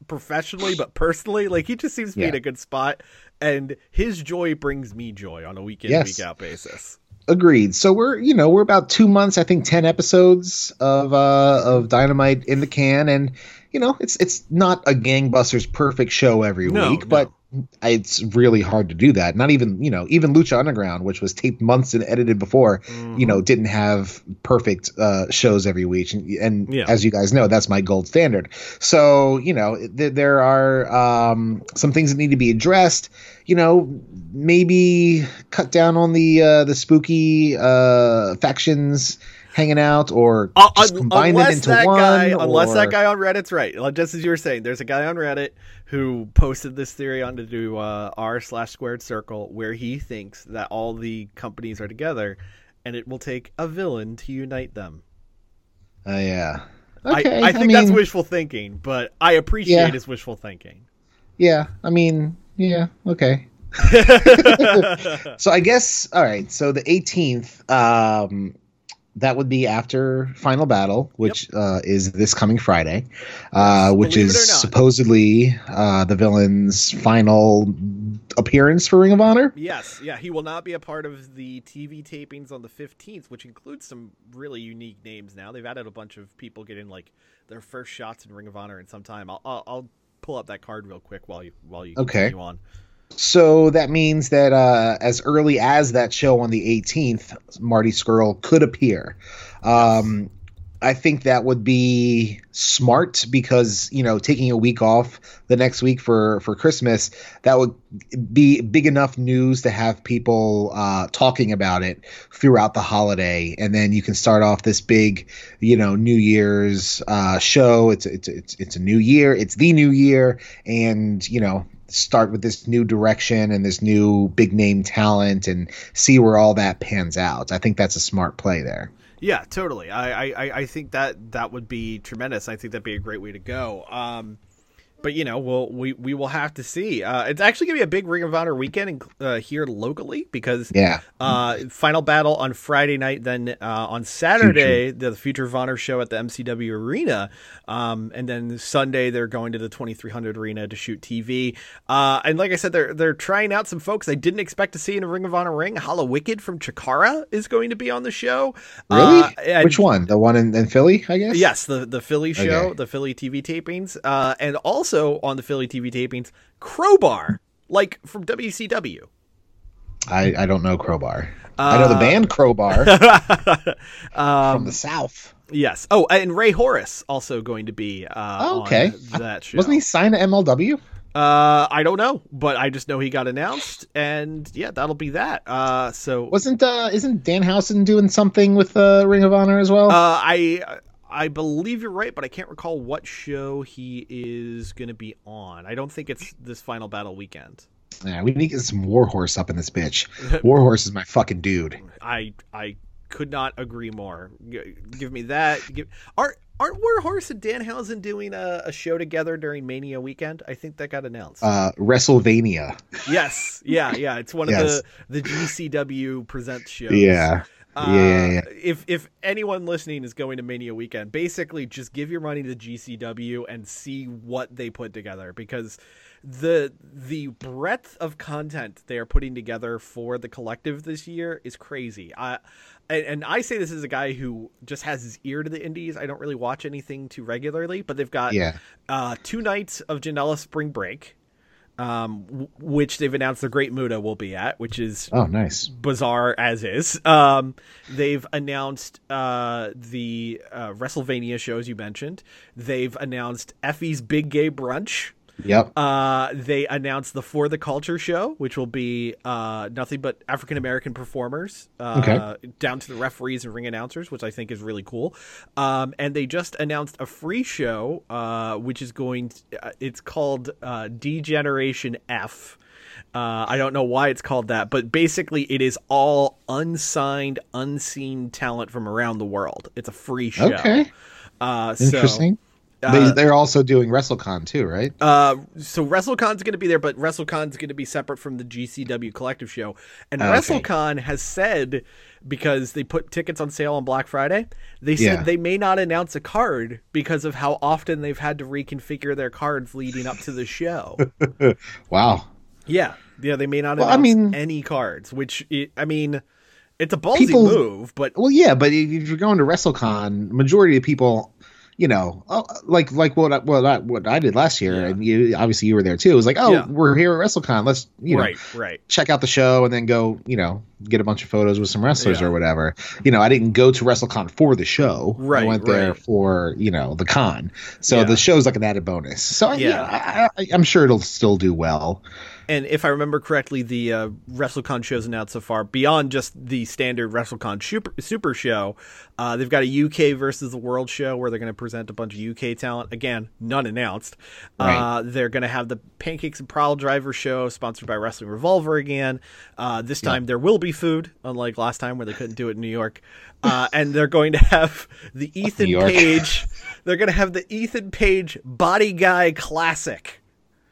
professionally, but personally. Like he just seems to be in a good spot and his joy brings me joy on a week in, Yes. week out basis. agreed. So we're you know we're about two months, I think, ten episodes of uh, of Dynamite in the can, and you know it's it's not a gangbusters perfect show every No, week, no. but it's really hard to do that. Not even you know even Lucha Underground, which was taped months and edited before, you know, didn't have perfect uh, shows every week, and, and Yeah. as you guys know, that's my gold standard. So you know th- there are um, some things that need to be addressed. You know, maybe cut down on the uh, the spooky uh, factions hanging out, or Uh, just combine them into that one. guy, unless that guy on Reddit's right. Just as you were saying, there's a guy on Reddit who posted this theory onto uh, r slash squared circle where he thinks that all the companies are together, and it will take a villain to unite them. Uh, yeah. I, Okay. I think that's mean, wishful thinking, but I appreciate Yeah. his wishful thinking. Yeah. I mean, yeah. Okay. <laughs> <laughs> so I guess all right. So the 18th, um, that would be after Final Battle, which uh, is this coming Friday, uh, which believe is supposedly uh, the villain's final appearance for Ring of Honor. Yes, yeah, he will not be a part of the TV tapings on the 15th, which includes some really unique names now. They've added a bunch of people getting like their first shots in Ring of Honor in some time. I'll I'll, I'll pull up that card real quick while you while you Okay. continue on. So that means that uh, as early as that show on the 18th, Marty Scurll could appear. Um, I think that would be smart because you know taking a week off the next week for for Christmas that would be big enough news to have people uh, talking about it throughout the holiday, and then you can start off this big you know New Year's uh, show. It's it's it's it's a new year. It's the new year, and you know start with this new direction and this new big name talent and see where all that pans out. I think that's a smart play there. Yeah, totally. I, I, I- think that that would be tremendous. I think that'd be a great way to go. Um, but you know, we'll, we we will have to see. Uh, it's actually gonna be a big Ring of Honor weekend in, uh, here locally because Yeah. uh, final battle on Friday night. Then uh, on Saturday, the Future of Honor show at the MCW Arena, um, and then Sunday they're going to the 2300 Arena to shoot TV. Uh, and like I said, they're they're trying out some folks I didn't expect to see in a Ring of Honor ring. Hallowicked from Chikara is going to be on the show. Really? Uh, and- Which one? The one in, in Philly, I guess? Yes, the the Philly show, Okay. the Philly TV tapings, uh, and also on the Philly TV tapings, Crowbar, like from WCW. I, I don't know Crowbar. I know the Uh, band Crowbar <laughs> Um, from the South. Yes. Oh, and Rey Horus also going to be uh, Oh, okay. on that show. <laughs> Wasn't he signed to MLW? Uh, I don't know, but I just know he got announced, and yeah, that'll be that. Uh, so Wasn't uh isn't Danhausen doing something with uh, Ring of Honor as well? uh, I I believe you're right, but I can't recall what show he is going to be on. I don't think it's this final battle weekend. yeah, we need to get some Warhorse up in this bitch. <laughs> Warhorse is my fucking dude. I I could not agree more. Give me that. Give, aren't aren't Warhorse and Danhausen doing a, a show together during Mania weekend? I think that got announced. Uh, WrestleVania. yes, yeah, yeah. It's one Yes. of the the GCW present shows. Yeah. Uh, Yeah, yeah, yeah. If if anyone listening is going to Mania weekend, basically just give your money to GCW and see what they put together because the the breadth of content they are putting together for the collective this year is crazy. I and, and I say this as a guy who just has his ear to the indies. I don't really watch anything too regularly, but they've got Yeah. uh, two nights of Janela Spring Break, um, w- which they've announced the Great Muta will be at, which is Oh, nice. bizarre as is. Um, they've announced uh, the uh, WrestleMania shows you mentioned. They've announced Effy's Big Gay Brunch. Yep. Uh, they announced the For the Culture show, which will be uh, nothing but African American performers, uh, Okay. down to the referees and ring announcers, which I think is really cool. Um, and they just announced a free show, uh, which is going. To, uh, it's called uh, Degeneration F. Uh, I don't know why it's called that, but basically it is all unsigned, unseen talent from around the world. It's a free show. Okay. Uh, so- Interesting. Uh, they, they're also doing WrestleCon too, right? uh, so WrestleCon's going to be there, but WrestleCon's going to be separate from the GCW Collective show. And Okay. WrestleCon has said because they put tickets on sale on Black Friday, they said Yeah. they may not announce a card because of how often they've had to reconfigure their cards leading up to the show. <laughs> wow. yeah, yeah, they may not Well, I announce mean- any cards, which i I mean, it's a ballsy People- move, but Well, yeah, but if you're going to WrestleCon, majority of people, you know, oh, like like what I, what I, what I did last year, Yeah. and you obviously you were there too. It was like, oh, Yeah. we're here at WrestleCon. Let's you know right, right. check out the show and then go, you know, get a bunch of photos with some wrestlers Yeah. or whatever. You know, I didn't go to WrestleCon for the show. Right, I went there right. for, you know, the con. So the show's like an added bonus. So Yeah. I, I, I'm sure it'll still do well. And if I remember correctly, the uh, WrestleCon shows announced so far, beyond just the standard WrestleCon super, super show, uh, they've got a UK versus the World show where they're going to present a bunch of UK talent. Again, none announced. Uh, they're going to have the Pancakes and Piledriver show, sponsored by Wrestling Revolver again. Uh, this time there will be food, unlike last time where they couldn't do it in New York. Uh, and they're going to have the Ethan Page. They're going to have the Ethan Page Body Guy Classic.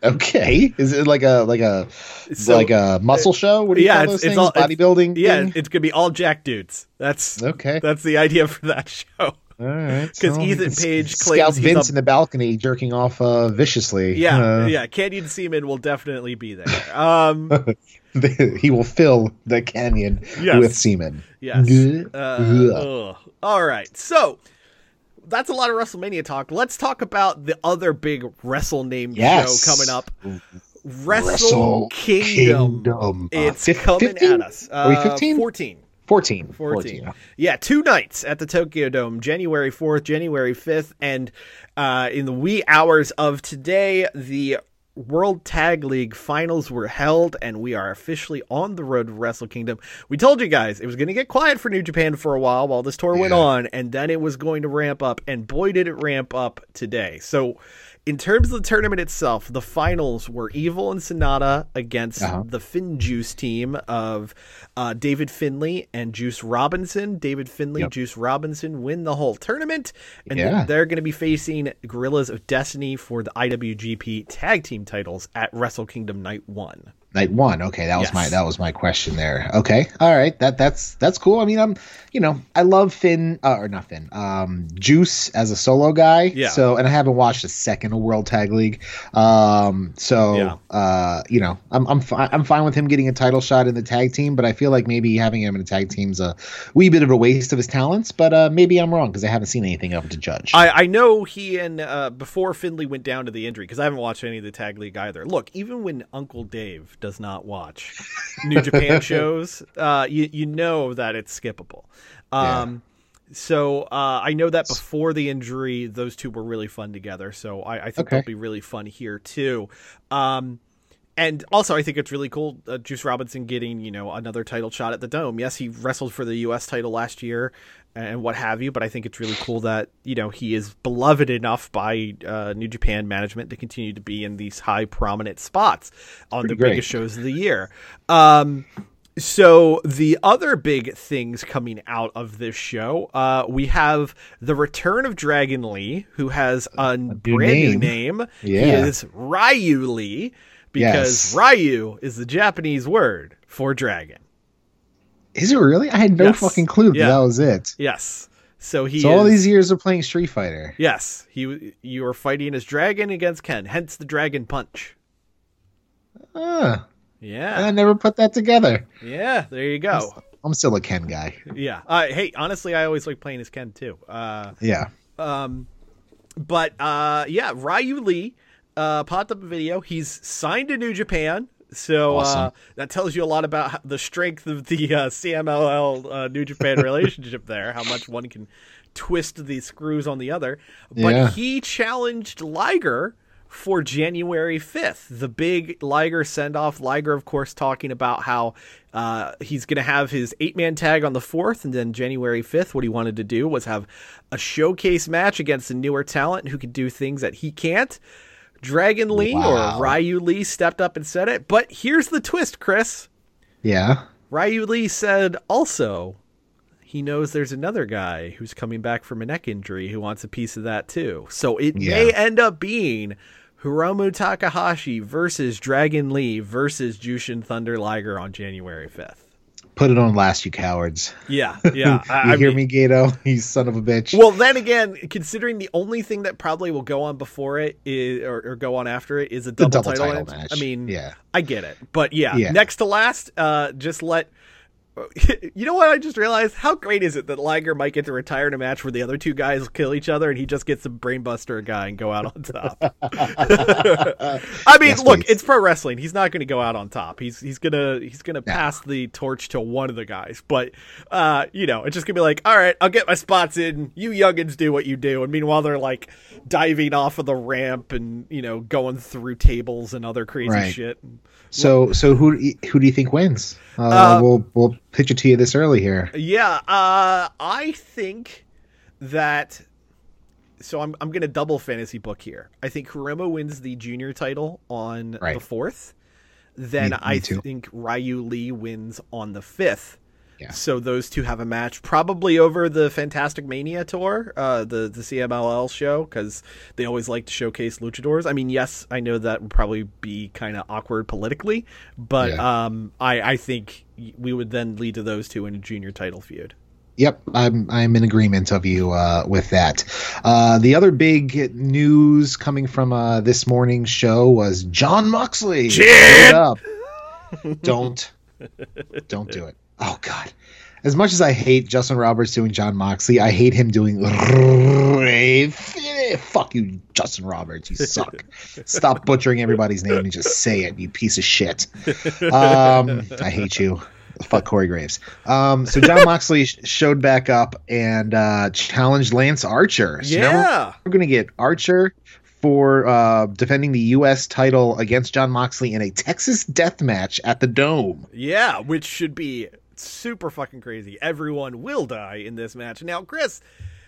Okay, is it like a like a So- like a muscle show? What do you yeah, call it's, those it's things? all it's- bodybuilding. Yeah, thing? it's gonna be all Jack dudes. That's Okay. That's the idea for that show. all right. 'cause so Ethan Page claims Vince a- in the balcony jerking off uh, viciously. Yeah, Uh, yeah. Canyon Ceman will definitely be there. Um, <laughs> he will fill the canyon Yes. with semen. yes. Uh. All right. So that's a lot of WrestleMania talk. Let's talk about the other big Wrestle Name Yes. show coming up. Wrestle, Wrestle Kingdom. Kingdom. Uh, It's coming 15? at us. Are we Uh, 15? 14. 14. 14. Yeah, two nights at the Tokyo Dome, January 4th, January 5th, and uh, in the wee hours of today, the World Tag League finals were held, and we are officially on the road to Wrestle Kingdom. We told you guys it was going to get quiet for New Japan for a while while this tour went on, and then it was going to ramp up, and boy, did it ramp up today. So, in terms of the tournament itself, the finals were Evil and Sanada against Uh-huh. the Finn Juice team of uh, David Finlay and Juice Robinson. David Finlay, Yep. Juice Robinson win the whole tournament, and Yeah. they're going to be facing Guerrillas of Destiny for the IWGP Tag Team titles at Wrestle Kingdom Night One. Night one. Okay, that was Yes. my that was my question there. Okay, all right. That that's that's cool. I mean, I'm you know I love Finn uh, or not Finn, um, Juice as a solo guy. Yeah. So and I haven't watched a second of World Tag League. Um. So Yeah. uh, you know, I'm I'm fi- I'm fine with him getting a title shot in the tag team, but I feel like maybe having him in a tag team's a wee bit of a waste of his talents. But uh, maybe I'm wrong because I haven't seen anything of him to judge. I, I know he and uh, before Finlay went down to the injury because I haven't watched any of the tag league either. Look, even when Uncle Dave does not watch New Japan <laughs> shows, uh, you you know that it's skippable. Um, So uh, I know that before the injury, those two were really fun together. So I, I think Okay. they'll be really fun here too. Um, and also, I think it's really cool. Uh, Juice Robinson getting you know another title shot at the Dome. Yes, he wrestled for the U.S. title last year and what have you. But I think it's really cool that you know he is beloved enough by uh, New Japan management to continue to be in these high prominent spots on the great. biggest shows of the year. Um, so the other big things coming out of this show, uh, we have the return of Dragon Lee, who has a, brand new name. name. He Yeah. is Ryu Lee because Yes. Ryu is the Japanese word for dragon. Is it really? I had no Yes. fucking clue that Yeah. that was it. Yes. So he so all these years of playing Street Fighter. Yes, he you were fighting as Dragon against Ken, hence the Dragon Punch. Ah, Yeah. I never put that together. Yeah, there you go. I'm still a Ken guy. Yeah. Uh, hey, honestly, I always like playing as Ken too. Uh, Yeah. um, but uh, yeah, Ryu Lee uh, popped up a video. He's signed to New Japan. So uh, that tells you a lot about the strength of the uh, CMLL uh, New Japan relationship there, how much one can twist the screws on the other. But Yeah. he challenged Liger for January 5th, the big Liger send off. Liger, of course, talking about how uh, he's going to have his eight man tag on the 4th, and then January 5th, what he wanted to do was have a showcase match against a newer talent who could do things that he can't. Dragon Lee Wow. or Ryu Lee stepped up and said it. But here's the twist, Chris. Yeah. Ryu Lee said also he knows there's another guy who's coming back from a neck injury who wants a piece of that too. So it may end up being Hiromu Takahashi versus Dragon Lee versus Jushin Thunder Liger on January 5th. Put it on last, you cowards. Yeah, <laughs> yeah. you I, hear mean- me, Gedo? <laughs> You son of a bitch. Well, then again, considering the only thing that probably will go on before it is, or, or go on after it is a double, double title, title match. match. I mean, Yeah. I get it, but yeah, Yeah. next to last, uh, just let. <laughs> You know what? I just realized how great is it that Liger might get to retire in a match where the other two guys kill each other and he just gets to brainbuster a guy and go out on top. <laughs> I mean, Yes, look, please. it's pro wrestling. He's not going to go out on top. He's he's gonna he's gonna pass the torch to one of the guys. But uh, you know, it's just gonna be like, all right, I'll get my spots in. You youngins do what you do. And meanwhile, they're like diving off of the ramp and you know going through tables and other crazy Right. shit. So, so who do you- who do you think wins? Uh, Uh, we'll we'll pitch it to you this early here. Yeah, uh, I think that. So I'm I'm gonna double fantasy book here. I think Hiromu wins the junior title on Right. the fourth. Then Me- me I too. think Ryu Lee wins on the fifth. Yeah. So those two have a match, probably over the Fantastic Mania tour, uh, the the CMLL show, because they always like to showcase luchadors. I mean, yes, I know that would probably be kind of awkward politically, but Yeah. um, I I think we would then lead to those two in a junior title feud. Yep, I'm I'm in agreement of you uh, with that. Uh, the other big news coming from uh, this morning's show was John Moxley. up. don't don't do it. Oh God. As much as I hate Justin Roberts doing John Moxley, I hate him doing fuck you, Justin Roberts. You suck. <laughs> Stop butchering everybody's name and just say it, you piece of shit. Um, I hate you. Fuck Corey Graves. Um, so John Moxley showed back up and uh, challenged Lance Archer. So Yeah. we're going to get Archer for uh, defending the U.S. title against John Moxley in a Texas death match at the Dome. Yeah, which should be super fucking crazy. Everyone will die in this match. Now, Chris,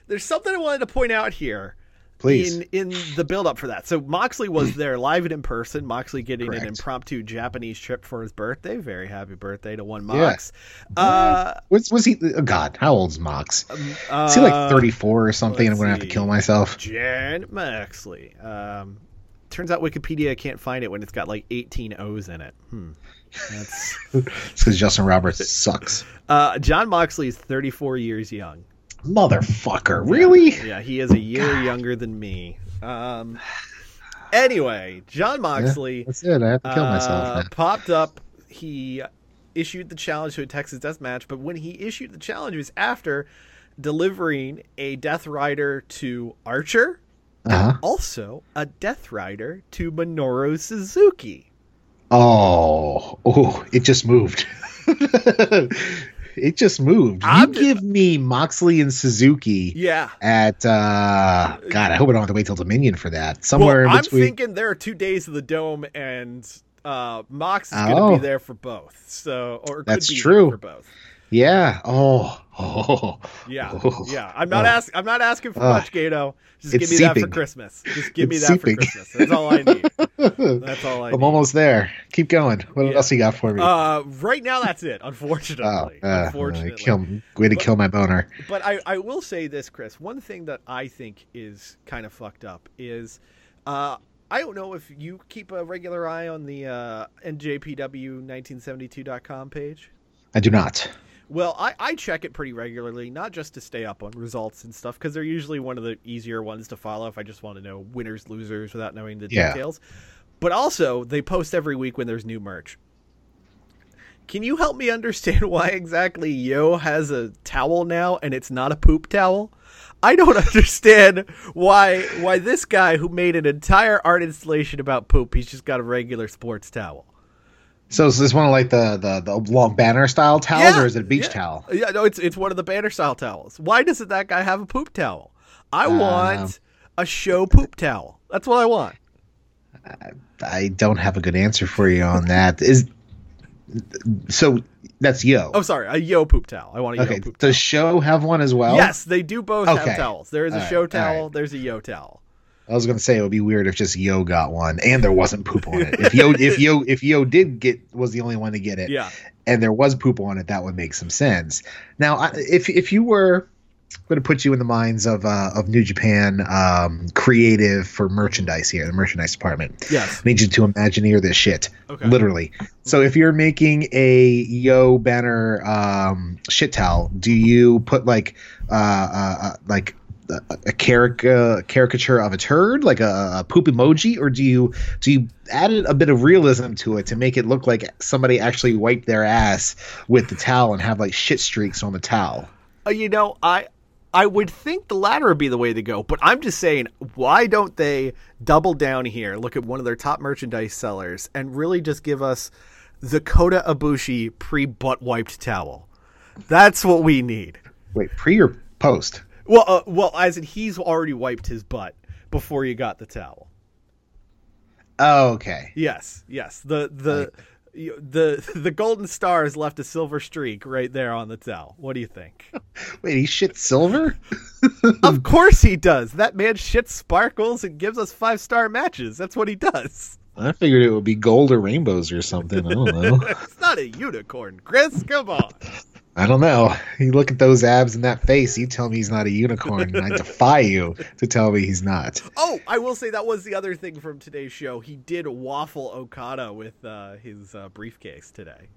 there's something I wanted to point out here. Please. In in the build up for that. So Moxley was <clears throat> there live and in person. Moxley getting an impromptu Japanese trip for his birthday. Very happy birthday to one Yeah. Mox. Uh, was, was he? Oh God, how old's Mox? uh, Is he like 34 or something? I'm going to have to kill myself. Jan Moxley. Um, turns out Wikipedia can't find it when it's got like 18 O's in it. Hmm. That's <laughs> It's because Justin Roberts sucks. uh, John Moxley is 34 years young. Motherfucker. Really? Yeah, he is a year younger than me. Um. Anyway, John Moxley That's it. I have to kill uh, myself. now. popped up. He issued the challenge to a Texas Death Match, but when he issued the challenge, it was after delivering a Death Rider to Archer, Uh-huh. also a Death Rider to Minoru Suzuki. Oh, oh, it just moved. <laughs> it just moved. I'm you give me Moxley and Suzuki Yeah. at uh God, I hope I don't have to wait till Dominion for that. Somewhere well, I'm between. thinking there are two days of the dome, and uh, Mox is going to Oh. be there for both. So, or could That's be there true. for both. Yeah. Oh. Oh. Yeah, Oh. yeah. I'm not Oh. asking. I'm not asking for Oh. much, Gedo. Just give me that for Christmas. Just give me that seeping. for Christmas. That's all I need. <laughs> That's all I need. I'm need. almost there. Keep going. What Yeah. else you got for me? Uh, right now, that's it. oh, Unfortunately, uh, unfortunately. kill, way to kill my boner. But I, I will say this, Chris. One thing that I think is kind of fucked up is, uh, I don't know if you keep a regular eye on the uh, NJPW1972.com page. I do not. Well, I, I check it pretty regularly, not just to stay up on results and stuff, because they're usually one of the easier ones to follow if I just want to know winners, losers without knowing the Yeah. details. But also, they post every week when there's new merch. Can you help me understand <laughs> why exactly Yo has a towel now and it's not a poop towel? I don't <laughs> understand why why this guy who made an entire art installation about poop, he's just got a regular sports towel. So is this one of like the the, the long banner style towels, or is it a beach yeah. towel? Yeah, no, it's it's one of the banner style towels. Why doesn't that guy have a poop towel? I Uh, want a show poop towel. That's what I want. I don't have a good answer for you on that. Is so that's Yo. Oh, sorry, a yo poop towel. I want a okay. yo poop Does Show have one as well? Yes, they do both Okay. have towels. There is a All right, show all towel. right. There's a yo towel. I was gonna say it would be weird if just Yo got one and there wasn't poop on it. If Yo if Yo if Yo did get was the only one to get it, Yeah. and there was poop on it, that would make some sense. Now, I, if if you were going to put you in the minds of uh, of New Japan um, creative for merchandise here, the merchandise department, Yes. I need you to imagineer this shit, Okay. literally. So if you're making a Yo banner um, shit towel, do you put like uh, uh, uh, like a, a caric- uh, caricature of a turd, like a, a poop emoji, or do you do you add a bit of realism to it to make it look like somebody actually wiped their ass with the towel and have like shit streaks on the towel? Uh, you know, I I would think the latter would be the way to go, but I'm just saying, why don't they double down here, look at one of their top merchandise sellers, and really just give us the Kota Ibushi pre butt wiped towel? That's what we need. Wait, pre or post? Well, uh, well, as in he's already wiped his butt before you got the towel. Oh, okay. Yes, yes. The the you- the <laughs> the golden stars left a silver streak right there on the towel. What do you think? <laughs> Wait, he shits silver? <laughs> of course he does. That man shits sparkles and gives us five star matches. That's what he does. I figured it would be gold or rainbows or something. I don't know. It's not a unicorn, Chris. Come on. I don't know. You look at those abs and that face, you tell me he's not a unicorn, and I <laughs> defy you to tell me he's not. Oh, I will say that was the other thing from today's show. He did waffle Okada with uh, his uh, briefcase today.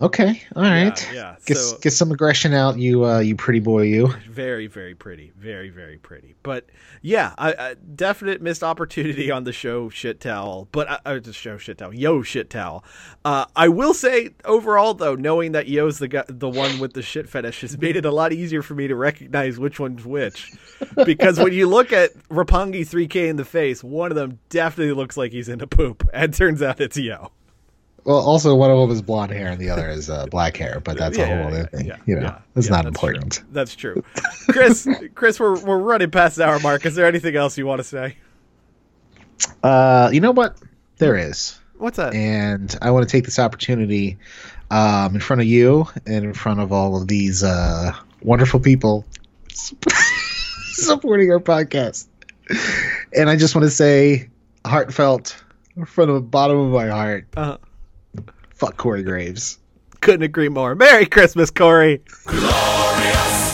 Okay, all right. yeah, Get, so- get some aggression out, you uh, you pretty boy, you. <laughs> Very, very pretty. Very, very pretty. But yeah, I, I definite missed opportunity on the Sho shit towel. But I, I just Sho shit towel. Yoh shit towel. Uh, I will say overall though, knowing that Yoh's the guy, the one with the shit fetish has made it a lot easier for me to recognize which one's which. Because when you look at Roppongi 3K in the face, one of them definitely looks like he's into poop, and turns out it's Yoh. Well, also one of them is blonde hair and the other is uh, black hair, but that's a Yeah, whole other thing. yeah, you know, yeah, it's not that's important. True. That's true. Chris, <laughs> Chris, we're we're running past the hour mark. Is there anything else you want to say? Uh, you know what? There is. What's that? and I want to take this opportunity um, in front of you and in front of all of these uh, wonderful people <laughs> supporting our podcast. And I just want to say, heartfelt, from the bottom of my heart, Uh, fuck Corey Graves. couldn't agree more. Merry Christmas, Corey.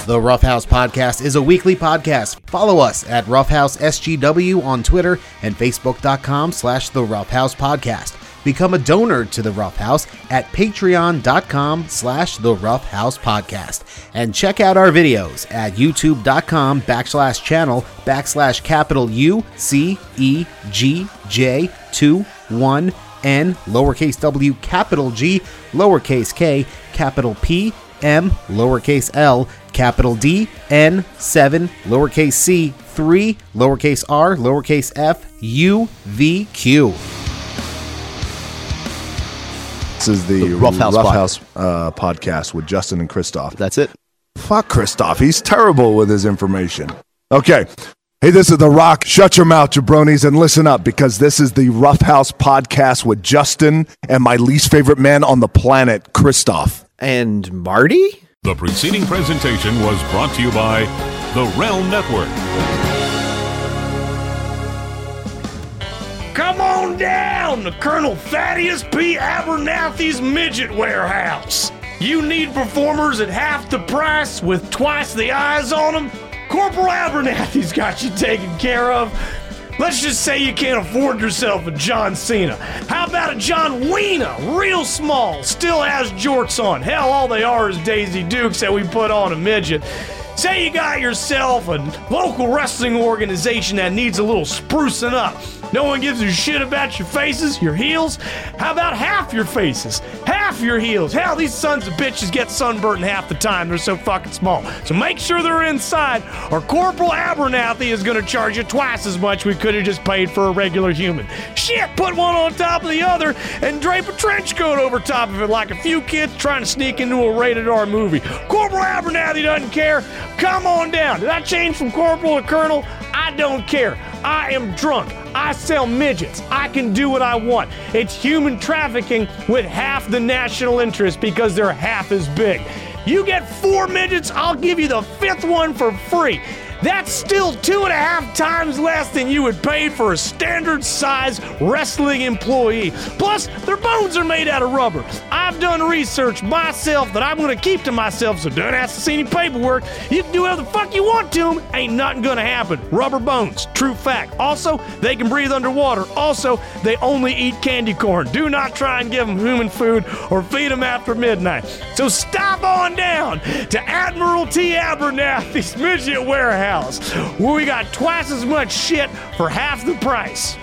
The Roughhouse Podcast is a weekly podcast. Follow us at Roughhouse SGW on Twitter and Facebook.com slash The Roughhouse Podcast. Become a donor to The Roughhouse at Patreon.com slash The Roughhouse Podcast. And check out our videos at YouTube.com backslash channel backslash capital U C E G J 2 1 N lowercase w capital G lowercase k capital P M lowercase l capital D N 7 lowercase c 3 lowercase r lowercase f U V Q. This is the, The Rough House House uh, podcast with Justin and Christoff. That's it. Fuck Christoff. He's terrible with his information. Okay. Hey, this is The Rock. Shut your mouth, jabronis, and listen up because this is the Rough House podcast with Justin and my least favorite man on the planet, Christoff. And Marty? The preceding presentation was brought to you by the Realm Network. Come on down to Colonel Thaddeus P. Abernathy's Midget Warehouse. You need performers at half the price with twice the eyes on them? Corporal Abernathy's got you taken care of. Let's just say you can't afford yourself a John Cena. How about a John Wiener? Real small, still has jorts on. Hell, all they are is Daisy Dukes that we put on a midget. Say you got yourself a local wrestling organization that needs a little sprucing up. No one gives a shit about your faces, your heels. How about half your faces? Half your heels. Hell, these sons of bitches get sunburned half the time. They're so fucking small. So make sure they're inside, or Corporal Abernathy is gonna charge you twice as much we could have just paid for a regular human. Shit, put one on top of the other and drape a trench coat over top of it like a few kids trying to sneak into a rated R movie. Corporal Abernathy doesn't care. Come on down. Did I change from corporal to colonel? I don't care. I am drunk. I sell midgets. I can do what I want. It's human trafficking with half the national interest because they're half as big. You get four midgets, I'll give you the fifth one for free. That's still two and a half times less than you would pay for a standard size wrestling employee. Plus, their bones are made out of rubber. I've done research myself that I'm going to keep to myself, so don't ask to see any paperwork. You can do whatever the fuck you want to them, ain't nothing going to happen. Rubber bones, true fact. Also, they can breathe underwater. Also, they only eat candy corn. Do not try and give them human food or feed them after midnight. So stop on down to Admiral T. Abernathy's Midget Warehouse, where we got twice as much shit for half the price.